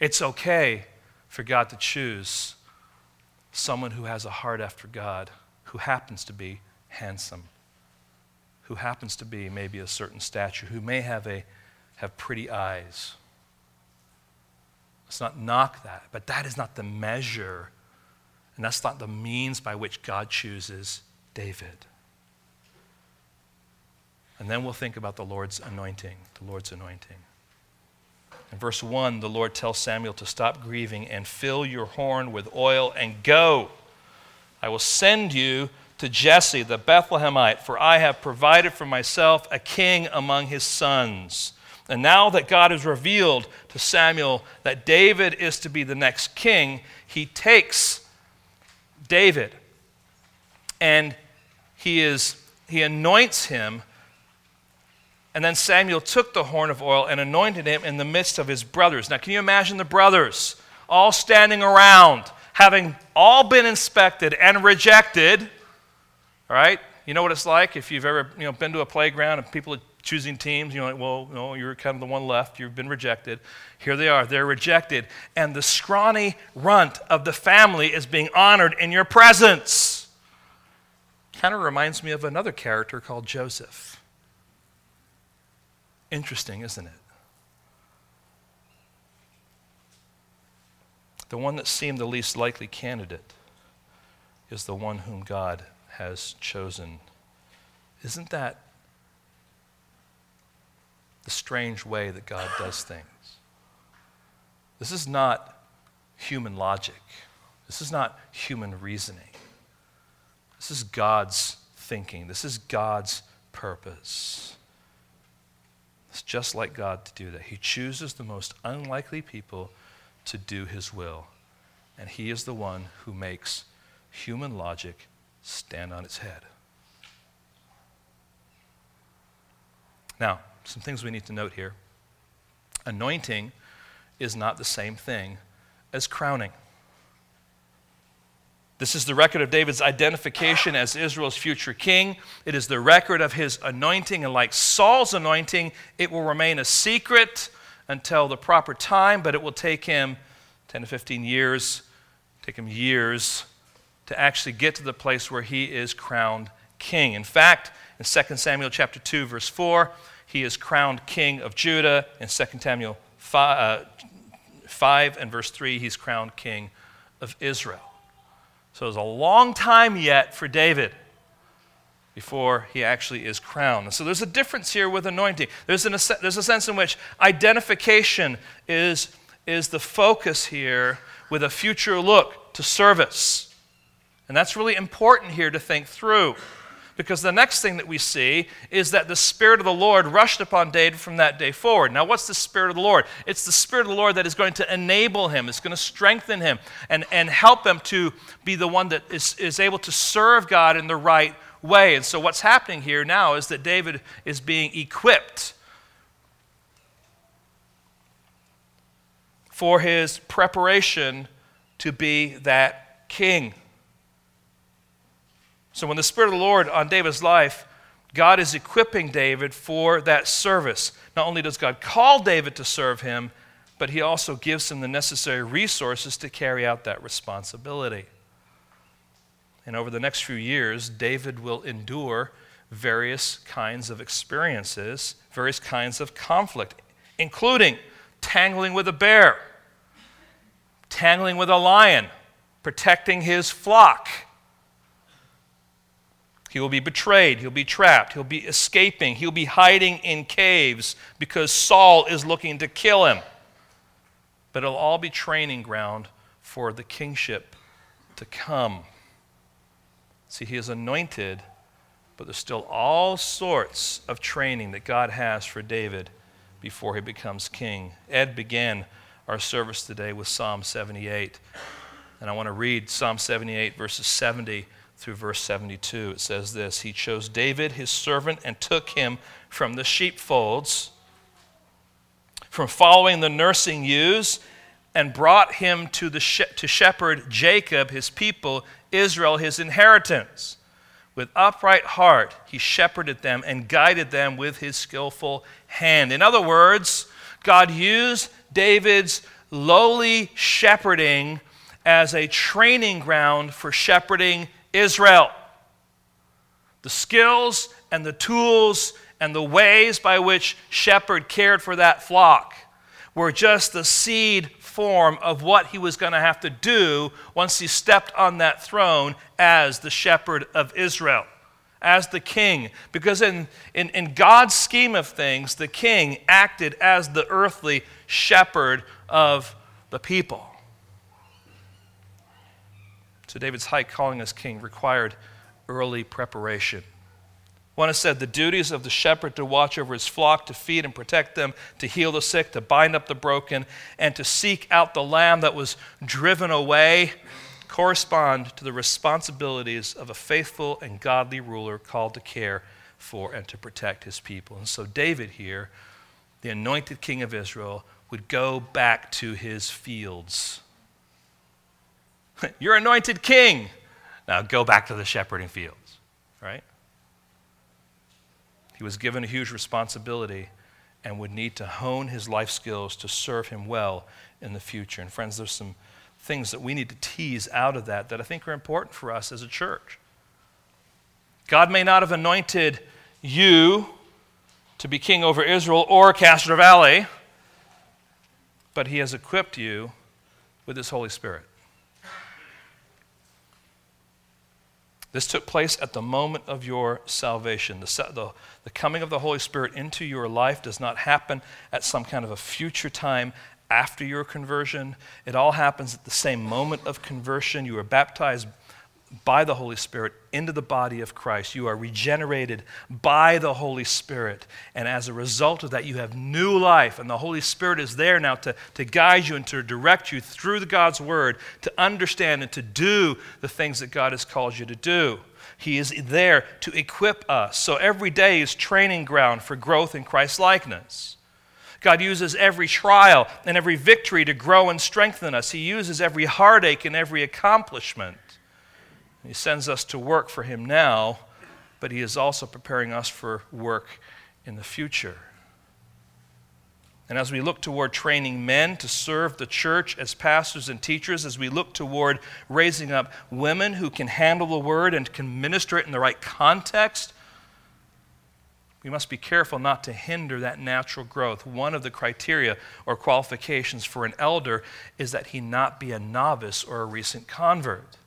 It's okay for God to choose someone who has a heart after God, who happens to be handsome, who happens to be maybe a certain stature, who may have, a, have pretty eyes. Let's not knock that, but that is not the measure, and that's not the means by which God chooses David. And then we'll think about the Lord's anointing, the Lord's anointing. In verse 1, the Lord tells Samuel to stop grieving and fill your horn with oil and go. I will send you to Jesse the Bethlehemite, for I have provided for myself a king among his sons. And now that God has revealed to Samuel that David is to be the next king, he takes David and he, is, he anoints him and then Samuel took the horn of oil and anointed him in the midst of his brothers. Now, can you imagine the brothers all standing around, having all been inspected and rejected? All right? You know what it's like if you've ever you know, been to a playground and people are choosing teams. You're like, well, no, you're kind of the one left. You've been rejected. Here they are. They're rejected. And the scrawny runt of the family is being honored in your presence. Kind of reminds me of another character called Joseph. Interesting, isn't it? The one that seemed the least likely candidate is the one whom God has chosen. Isn't that the strange way that God does things? This is not human logic. This is not human reasoning. This is God's thinking. This is God's purpose. It's just like God to do that. He chooses the most unlikely people to do his will. And he is the one who makes human logic stand on its head. Now, some things we need to note here. Anointing is not the same thing as crowning. This is the record of David's identification as Israel's future king. It is the record of his anointing, and like Saul's anointing, it will remain a secret until the proper time, but it will take him 10 to 15 years, take him years to actually get to the place where he is crowned king. In fact, in 2 Samuel chapter 2 verse 4, he is crowned king of Judah. In 2 Samuel 5, uh, 5 and verse 3, he's crowned king of Israel. So it's a long time yet for David before he actually is crowned. And so there's a difference here with anointing. There's, an, there's a sense in which identification is, is the focus here with a future look to service. And that's really important here to think through. Because the next thing that we see is that the Spirit of the Lord rushed upon David from that day forward. Now, what's the Spirit of the Lord? It's the Spirit of the Lord that is going to enable him, it's going to strengthen him, and, and help him to be the one that is, is able to serve God in the right way. And so, what's happening here now is that David is being equipped for his preparation to be that king. So, when the Spirit of the Lord on David's life, God is equipping David for that service. Not only does God call David to serve him, but he also gives him the necessary resources to carry out that responsibility. And over the next few years, David will endure various kinds of experiences, various kinds of conflict, including tangling with a bear, tangling with a lion, protecting his flock he will be betrayed. He'll be trapped. He'll be escaping. He'll be hiding in caves because Saul is looking to kill him. But it'll all be training ground for the kingship to come. See, he is anointed, but there's still all sorts of training that God has for David before he becomes king. Ed began our service today with Psalm 78. And I want to read Psalm 78, verses 70 through verse 72. It says this He chose David, his servant, and took him from the sheepfolds, from following the nursing ewes, and brought him to, the she- to shepherd Jacob, his people, Israel, his inheritance. With upright heart, he shepherded them and guided them with his skillful hand. In other words, God used David's lowly shepherding as a training ground for shepherding Israel. The skills and the tools and the ways by which shepherd cared for that flock were just the seed form of what he was going to have to do once he stepped on that throne as the shepherd of Israel, as the king. Because in, in, in God's scheme of things, the king acted as the earthly shepherd of the people. So David's high calling as king required early preparation. One has said the duties of the shepherd to watch over his flock, to feed and protect them, to heal the sick, to bind up the broken, and to seek out the lamb that was driven away correspond to the responsibilities of a faithful and godly ruler called to care for and to protect his people. And so, David here, the anointed king of Israel, would go back to his fields [LAUGHS] You're anointed king. Now go back to the shepherding fields, right? He was given a huge responsibility and would need to hone his life skills to serve him well in the future. And, friends, there's some things that we need to tease out of that that I think are important for us as a church. God may not have anointed you to be king over Israel or Castro Valley, but he has equipped you with his Holy Spirit. This took place at the moment of your salvation. The, the, the, coming of the Holy Spirit into your life does not happen at some kind of a future time after your conversion. It all happens at the same moment of conversion. You are baptized by the Holy Spirit into the body of Christ. You are regenerated by the Holy Spirit. And as a result of that, you have new life. And the Holy Spirit is there now to, to guide you and to direct you through the God's Word to understand and to do the things that God has called you to do. He is there to equip us. So every day is training ground for growth in Christ likeness. God uses every trial and every victory to grow and strengthen us. He uses every heartache and every accomplishment he sends us to work for Him now, but He is also preparing us for work in the future. And as we look toward training men to serve the church as pastors and teachers, as we look toward raising up women who can handle the word and can minister it in the right context, we must be careful not to hinder that natural growth. One of the criteria or qualifications for an elder is that he not be a novice or a recent convert.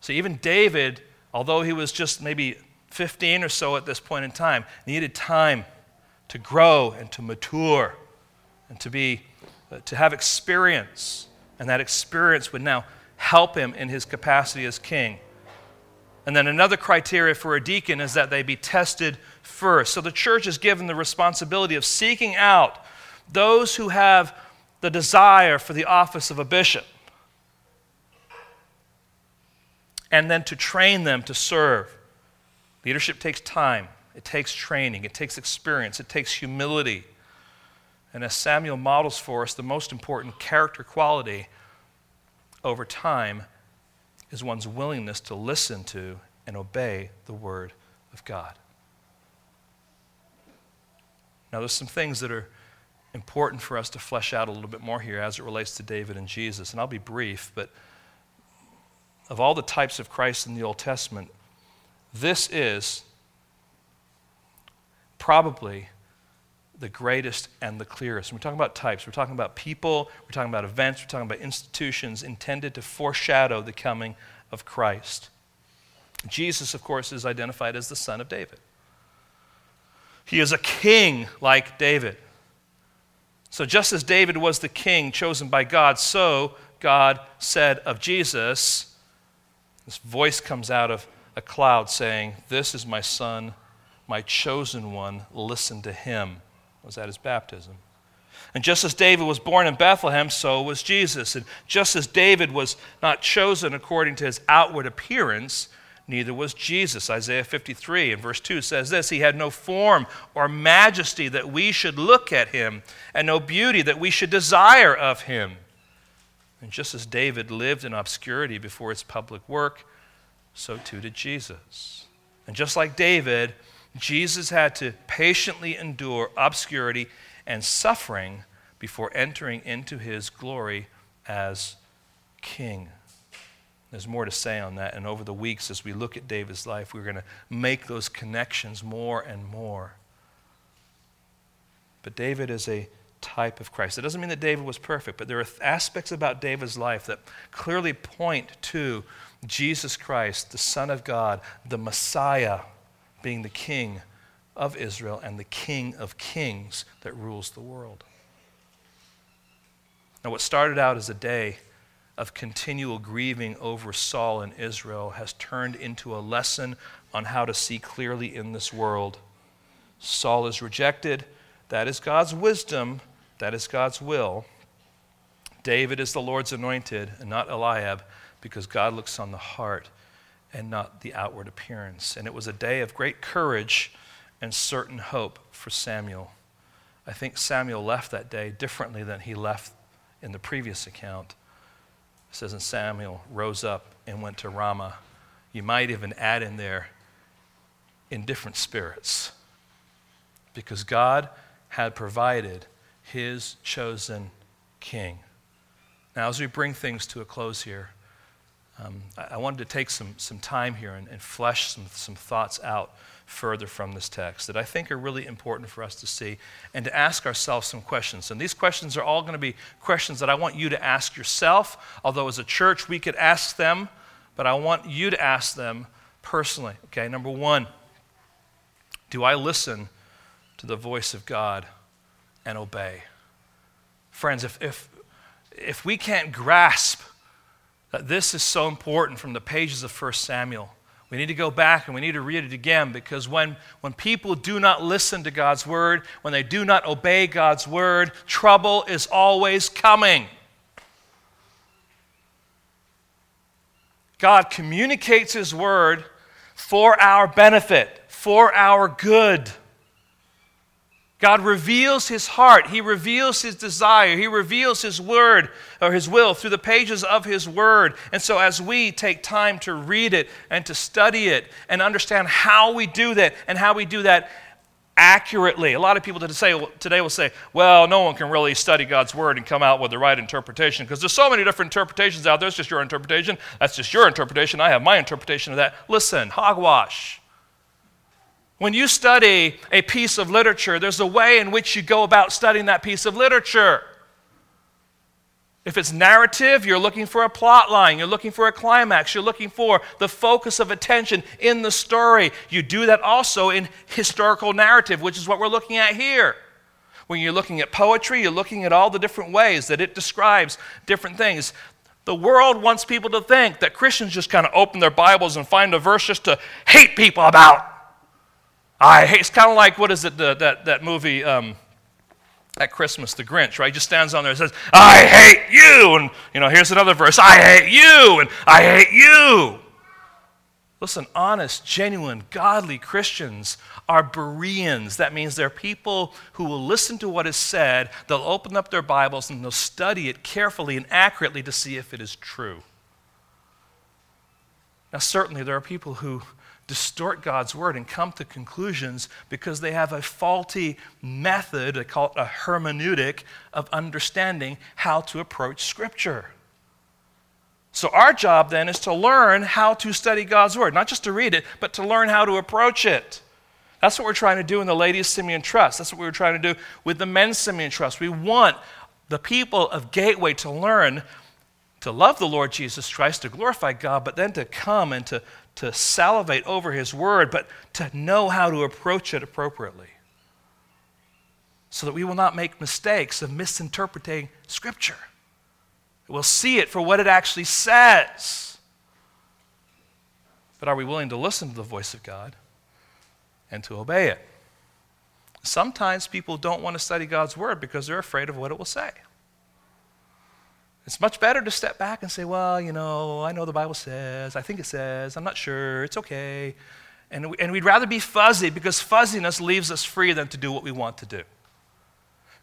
So even David, although he was just maybe 15 or so at this point in time, needed time to grow and to mature and to be uh, to have experience and that experience would now help him in his capacity as king. And then another criteria for a deacon is that they be tested first. So the church is given the responsibility of seeking out those who have the desire for the office of a bishop. And then to train them to serve. Leadership takes time, it takes training, it takes experience, it takes humility. And as Samuel models for us, the most important character quality over time is one's willingness to listen to and obey the Word of God. Now, there's some things that are important for us to flesh out a little bit more here as it relates to David and Jesus. And I'll be brief, but of all the types of Christ in the Old Testament, this is probably the greatest and the clearest. we're talking about types, we're talking about people, we're talking about events, we're talking about institutions intended to foreshadow the coming of Christ. Jesus, of course, is identified as the son of David. He is a king like David. So, just as David was the king chosen by God, so God said of Jesus, this voice comes out of a cloud saying, This is my son, my chosen one, listen to him. Was at his baptism. And just as David was born in Bethlehem, so was Jesus. And just as David was not chosen according to his outward appearance, neither was Jesus. Isaiah 53 and verse 2 says this He had no form or majesty that we should look at him, and no beauty that we should desire of him. And just as David lived in obscurity before his public work, so too did Jesus. And just like David, Jesus had to patiently endure obscurity and suffering before entering into his glory as king. There's more to say on that, and over the weeks as we look at David's life, we're going to make those connections more and more. But David is a type of Christ. It doesn't mean that David was perfect, but there are aspects about David's life that clearly point to Jesus Christ, the Son of God, the Messiah, being the King of Israel and the King of kings that rules the world. Now, what started out as a day of continual grieving over Saul and Israel has turned into a lesson on how to see clearly in this world. Saul is rejected. That is God's wisdom that is God's will. David is the Lord's anointed and not Eliab because God looks on the heart and not the outward appearance. And it was a day of great courage and certain hope for Samuel. I think Samuel left that day differently than he left in the previous account. It says, And Samuel rose up and went to Ramah. You might even add in there, in different spirits because God had provided his chosen king. Now, as we bring things to a close here, um, I, I, wanted to take some, some time here and, and flesh some, some thoughts out further from this text that I think are really important for us to see and to ask ourselves some questions. And these questions are all going to be questions that I want you to ask yourself, although as a church we could ask them, but I want you to ask them personally. Okay, number one, do I listen to the voice of God and obey? Friends, if, if, if we can't grasp that this is so important from the pages of 1 Samuel, we need to go back and we need to read it again because when, when people do not listen to God's word, when they do not obey God's word, trouble is always coming. God communicates His word for our benefit, for our good. God reveals his heart. He reveals his desire. He reveals his word or his will through the pages of his word. And so, as we take time to read it and to study it and understand how we do that and how we do that accurately, a lot of people today will say, well, no one can really study God's word and come out with the right interpretation because there's so many different interpretations out there. It's just your interpretation. That's just your interpretation. I have my interpretation of that. Listen, hogwash. When you study a piece of literature, there's a way in which you go about studying that piece of literature. If it's narrative, you're looking for a plot line, you're looking for a climax, you're looking for the focus of attention in the story. You do that also in historical narrative, which is what we're looking at here. When you're looking at poetry, you're looking at all the different ways that it describes different things. The world wants people to think that Christians just kind of open their Bibles and find a verse just to hate people about. I hate, it's kind of like, what is it, the, that, that movie um, at Christmas, The Grinch, right? He just stands on there and says, I hate you. And, you know, here's another verse, I hate you, and I hate you. Listen, honest, genuine, godly Christians are Bereans. That means they're people who will listen to what is said, they'll open up their Bibles, and they'll study it carefully and accurately to see if it is true. Now, certainly, there are people who distort God's word and come to conclusions because they have a faulty method, I call it a hermeneutic, of understanding how to approach Scripture. So, our job then is to learn how to study God's word, not just to read it, but to learn how to approach it. That's what we're trying to do in the Ladies Simeon Trust. That's what we were trying to do with the Men's Simeon Trust. We want the people of Gateway to learn to love the Lord Jesus Christ, to glorify God, but then to come and to to salivate over His Word, but to know how to approach it appropriately. So that we will not make mistakes of misinterpreting Scripture. We'll see it for what it actually says. But are we willing to listen to the voice of God and to obey it? Sometimes people don't want to study God's Word because they're afraid of what it will say. It's much better to step back and say, well, you know, I know the Bible says, I think it says, I'm not sure, it's okay. And, and we'd rather be fuzzy because fuzziness leaves us free than to do what we want to do.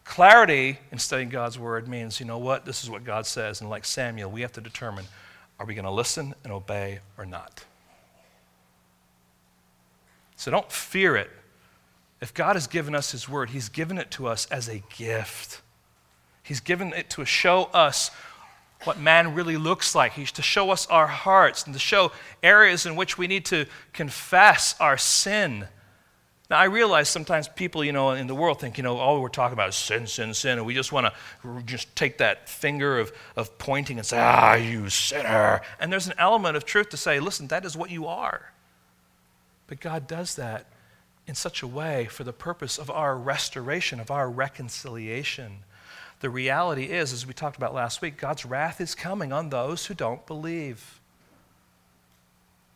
Clarity in studying God's word means, you know what, this is what God says. And like Samuel, we have to determine are we going to listen and obey or not? So don't fear it. If God has given us His word, He's given it to us as a gift. He's given it to show us what man really looks like. He's to show us our hearts and to show areas in which we need to confess our sin. Now, I realize sometimes people, you know, in the world think, you know, all we're talking about is sin, sin, sin, and we just want to just take that finger of, of pointing and say, ah, you sinner. And there's an element of truth to say, listen, that is what you are. But God does that in such a way for the purpose of our restoration, of our reconciliation. The reality is, as we talked about last week, God's wrath is coming on those who don't believe.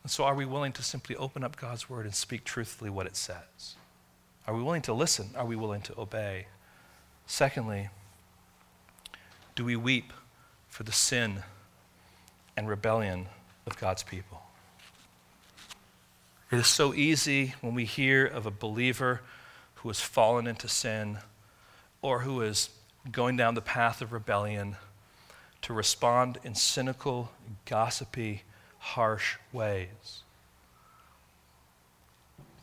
And so, are we willing to simply open up God's word and speak truthfully what it says? Are we willing to listen? Are we willing to obey? Secondly, do we weep for the sin and rebellion of God's people? It is so easy when we hear of a believer who has fallen into sin or who is going down the path of rebellion to respond in cynical, gossipy, harsh ways.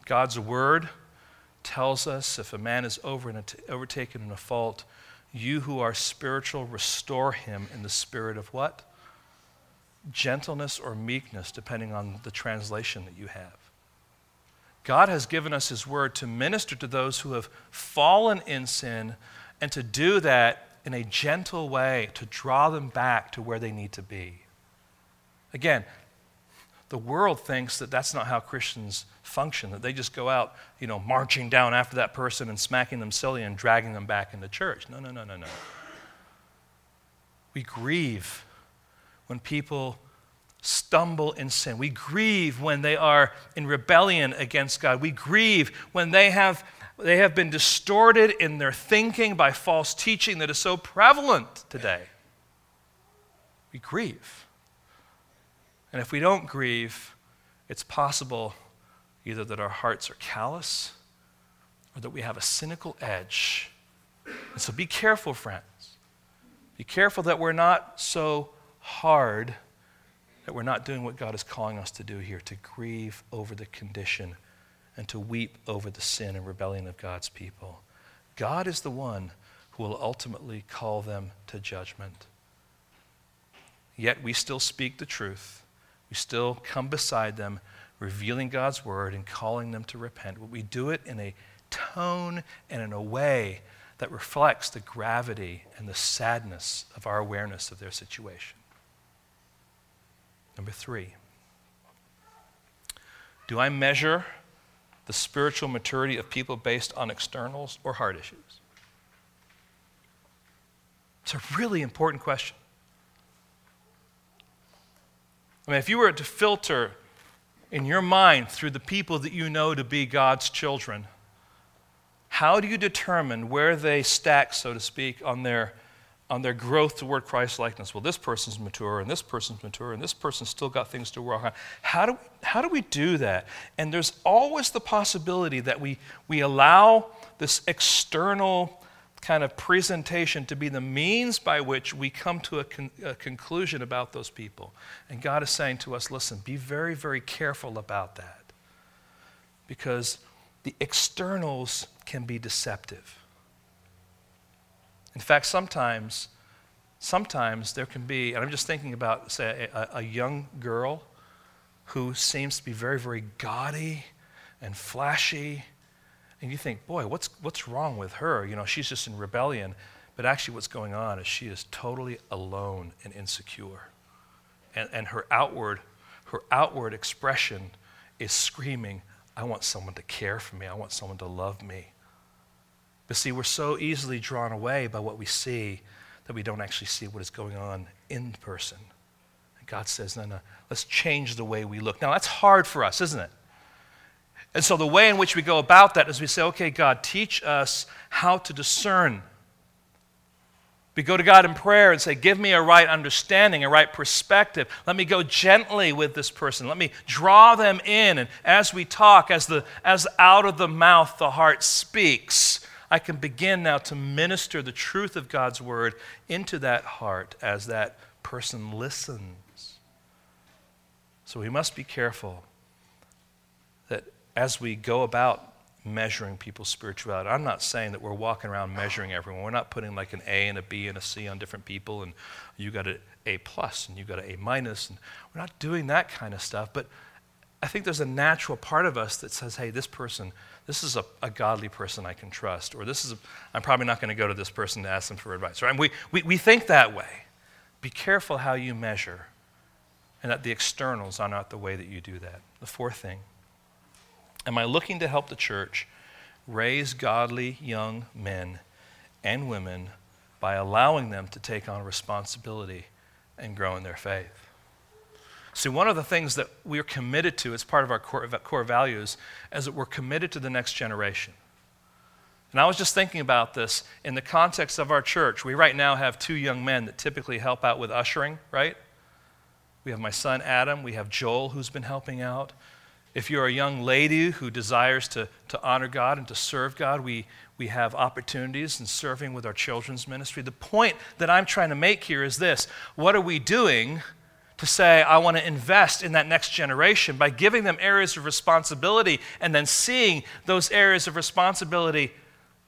God's word tells us if a man is overtaken in a fault, you who are spiritual, restore him in the spirit of what? Gentleness or meekness, depending on the translation that you have. God has given us his word to minister to those who have fallen in sin and to do that in a gentle way to draw them back to where they need to be. Again, the world thinks that that's not how Christians function, that they just go out, you know, marching down after that person and smacking them silly and dragging them back into church. No, no, no, no, no. We grieve when people stumble in sin. We grieve when they are in rebellion against God. We grieve when they have, they have been distorted in their thinking by false teaching that is so prevalent today. We grieve. And if we don't grieve, it's possible either that our hearts are callous or that we have a cynical edge. And so be careful, friends. Be careful that we're not so hard that we're not doing what God is calling us to do here to grieve over the condition and to weep over the sin and rebellion of God's people. God is the one who will ultimately call them to judgment. Yet we still speak the truth. We still come beside them, revealing God's word and calling them to repent. But we do it in a tone and in a way that reflects the gravity and the sadness of our awareness of their situation. Number three, do I measure the spiritual maturity of people based on externals or heart issues? It's a really important question. I mean, if you were to filter in your mind through the people that you know to be God's children, how do you determine where they stack, so to speak, on their on their growth toward Christ likeness. Well, this person's mature, and this person's mature, and this person's still got things to work on. How do, how do we do that? And there's always the possibility that we, we allow this external kind of presentation to be the means by which we come to a, con- a conclusion about those people. And God is saying to us listen, be very, very careful about that. Because the externals can be deceptive. In fact, sometimes, sometimes there can be, and I'm just thinking about, say, a, a young girl who seems to be very, very gaudy and flashy. And you think, boy, what's, what's wrong with her? You know, she's just in rebellion. But actually, what's going on is she is totally alone and insecure. And, and her, outward, her outward expression is screaming, I want someone to care for me. I want someone to love me. But see, we're so easily drawn away by what we see that we don't actually see what is going on in person. And God says, no, no, let's change the way we look. Now, that's hard for us, isn't it? And so the way in which we go about that is we say, okay, God, teach us how to discern. We go to God in prayer and say, Give me a right understanding, a right perspective. Let me go gently with this person. Let me draw them in. And as we talk, as, the, as out of the mouth the heart speaks, I can begin now to minister the truth of God's word into that heart as that person listens. So we must be careful that as we go about measuring people's spirituality, I'm not saying that we're walking around measuring everyone. We're not putting like an A and a B and a C on different people and you got an A plus and you got an A minus and we're not doing that kind of stuff. But I think there's a natural part of us that says, hey, this person this is a, a godly person I can trust, or this is, I'm probably not going to go to this person to ask them for advice. Right? And we, we, we think that way. Be careful how you measure, and that the externals are not the way that you do that. The fourth thing Am I looking to help the church raise godly young men and women by allowing them to take on responsibility and grow in their faith? See, one of the things that we're committed to as part of our core, core values is that we're committed to the next generation. And I was just thinking about this in the context of our church. We right now have two young men that typically help out with ushering, right? We have my son Adam, we have Joel who's been helping out. If you're a young lady who desires to, to honor God and to serve God, we, we have opportunities in serving with our children's ministry. The point that I'm trying to make here is this what are we doing to say, I want to invest in that next generation by giving them areas of responsibility and then seeing those areas of responsibility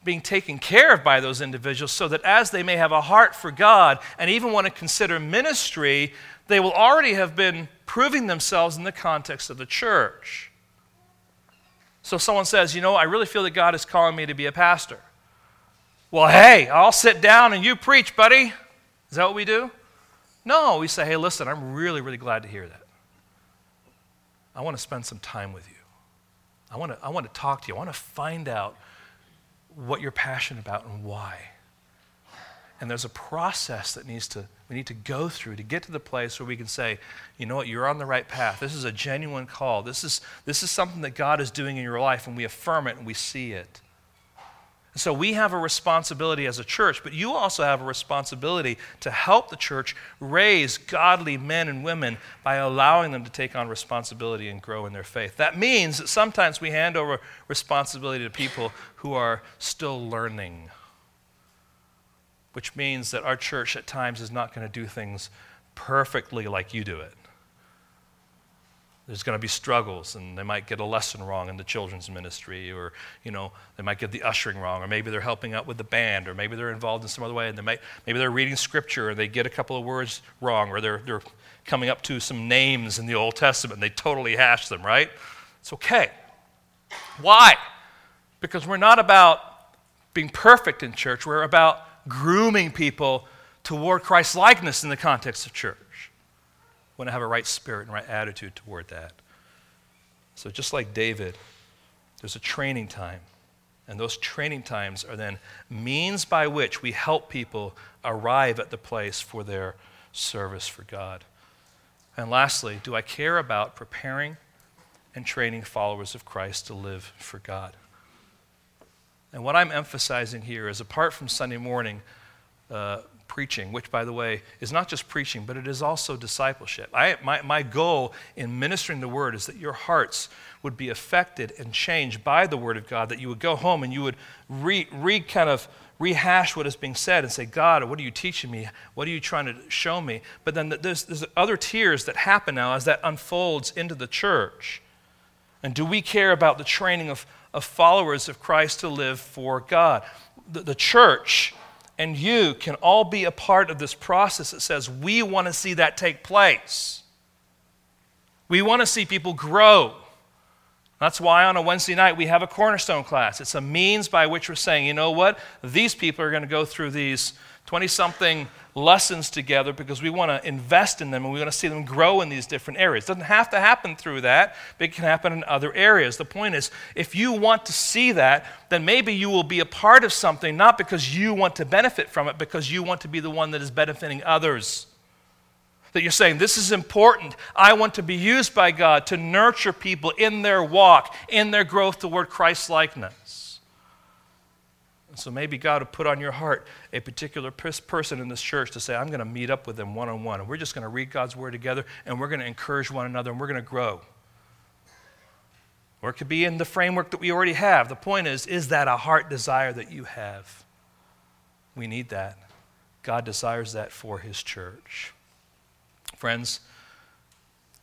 being taken care of by those individuals so that as they may have a heart for God and even want to consider ministry, they will already have been proving themselves in the context of the church. So someone says, You know, I really feel that God is calling me to be a pastor. Well, hey, I'll sit down and you preach, buddy. Is that what we do? No, we say, Hey, listen, I'm really, really glad to hear that. I want to spend some time with you. I want to, I want to talk to you. I want to find out what you're passionate about and why. And there's a process that needs to, we need to go through to get to the place where we can say, you know what, you're on the right path. This is a genuine call. This is, this is something that God is doing in your life, and we affirm it and we see it. So we have a responsibility as a church, but you also have a responsibility to help the church raise godly men and women by allowing them to take on responsibility and grow in their faith. That means that sometimes we hand over responsibility to people who are still learning, which means that our church at times is not going to do things perfectly like you do it there's going to be struggles and they might get a lesson wrong in the children's ministry or you know they might get the ushering wrong or maybe they're helping out with the band or maybe they're involved in some other way and they might, maybe they're reading scripture and they get a couple of words wrong or they're, they're coming up to some names in the old testament and they totally hash them right? It's okay. Why? Because we're not about being perfect in church we're about grooming people toward christ likeness in the context of church want to have a right spirit and right attitude toward that. So, just like David, there's a training time. And those training times are then means by which we help people arrive at the place for their service for God. And lastly, do I care about preparing and training followers of Christ to live for God? And what I'm emphasizing here is apart from Sunday morning, uh, preaching, which, by the way, is not just preaching, but it is also discipleship. I, my, my goal in ministering the word is that your hearts would be affected and changed by the word of God, that you would go home and you would re, re kind of rehash what is being said and say, God, what are you teaching me? What are you trying to show me? But then there's, there's other tiers that happen now as that unfolds into the church. And do we care about the training of, of followers of Christ to live for God? The, the church and you can all be a part of this process that says we want to see that take place. We want to see people grow. That's why on a Wednesday night we have a cornerstone class. It's a means by which we're saying, you know what? These people are going to go through these 20 something lessons together because we want to invest in them and we want to see them grow in these different areas. It doesn't have to happen through that, but it can happen in other areas. The point is, if you want to see that, then maybe you will be a part of something not because you want to benefit from it, because you want to be the one that is benefiting others. That you're saying, This is important. I want to be used by God to nurture people in their walk, in their growth toward Christ likeness. So maybe God will put on your heart a particular person in this church to say, I'm going to meet up with them one on one. And we're just going to read God's word together and we're going to encourage one another and we're going to grow. Or it could be in the framework that we already have. The point is, is that a heart desire that you have? We need that. God desires that for his church. Friends,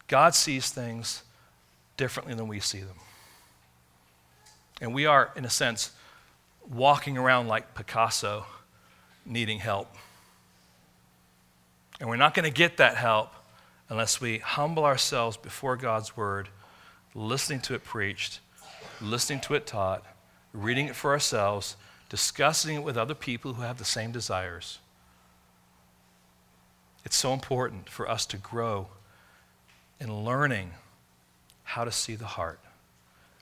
God sees things differently than we see them. And we are, in a sense, walking around like Picasso needing help. And we're not going to get that help unless we humble ourselves before God's word, listening to it preached, listening to it taught, reading it for ourselves, discussing it with other people who have the same desires. It's so important for us to grow in learning how to see the heart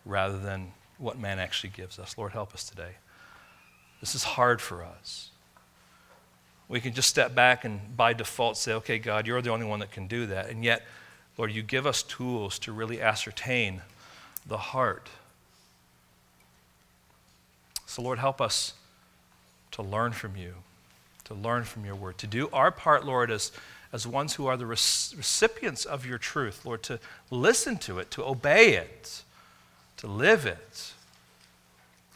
rather than what man actually gives us. Lord, help us today. This is hard for us. We can just step back and by default say, okay, God, you're the only one that can do that. And yet, Lord, you give us tools to really ascertain the heart. So, Lord, help us to learn from you, to learn from your word, to do our part, Lord, as, as ones who are the recipients of your truth, Lord, to listen to it, to obey it, to live it.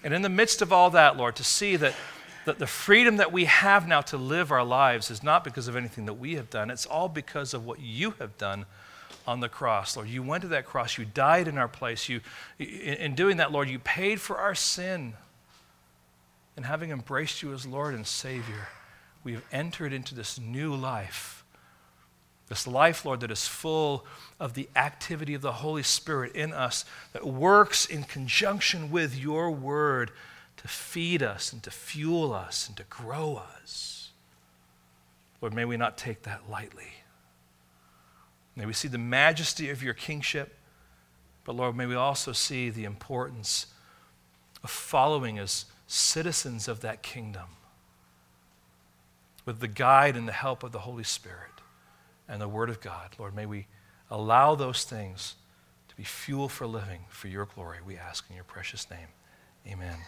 And in the midst of all that, Lord, to see that that the freedom that we have now to live our lives is not because of anything that we have done, it's all because of what you have done on the cross, Lord. You went to that cross, you died in our place. You, in doing that, Lord, you paid for our sin. And having embraced you as Lord and Savior, we have entered into this new life. This life, Lord, that is full of the activity of the Holy Spirit in us, that works in conjunction with your word to feed us and to fuel us and to grow us. Lord, may we not take that lightly. May we see the majesty of your kingship, but Lord, may we also see the importance of following as citizens of that kingdom with the guide and the help of the Holy Spirit and the Word of God. Lord, may we allow those things to be fuel for living for your glory, we ask in your precious name. Amen.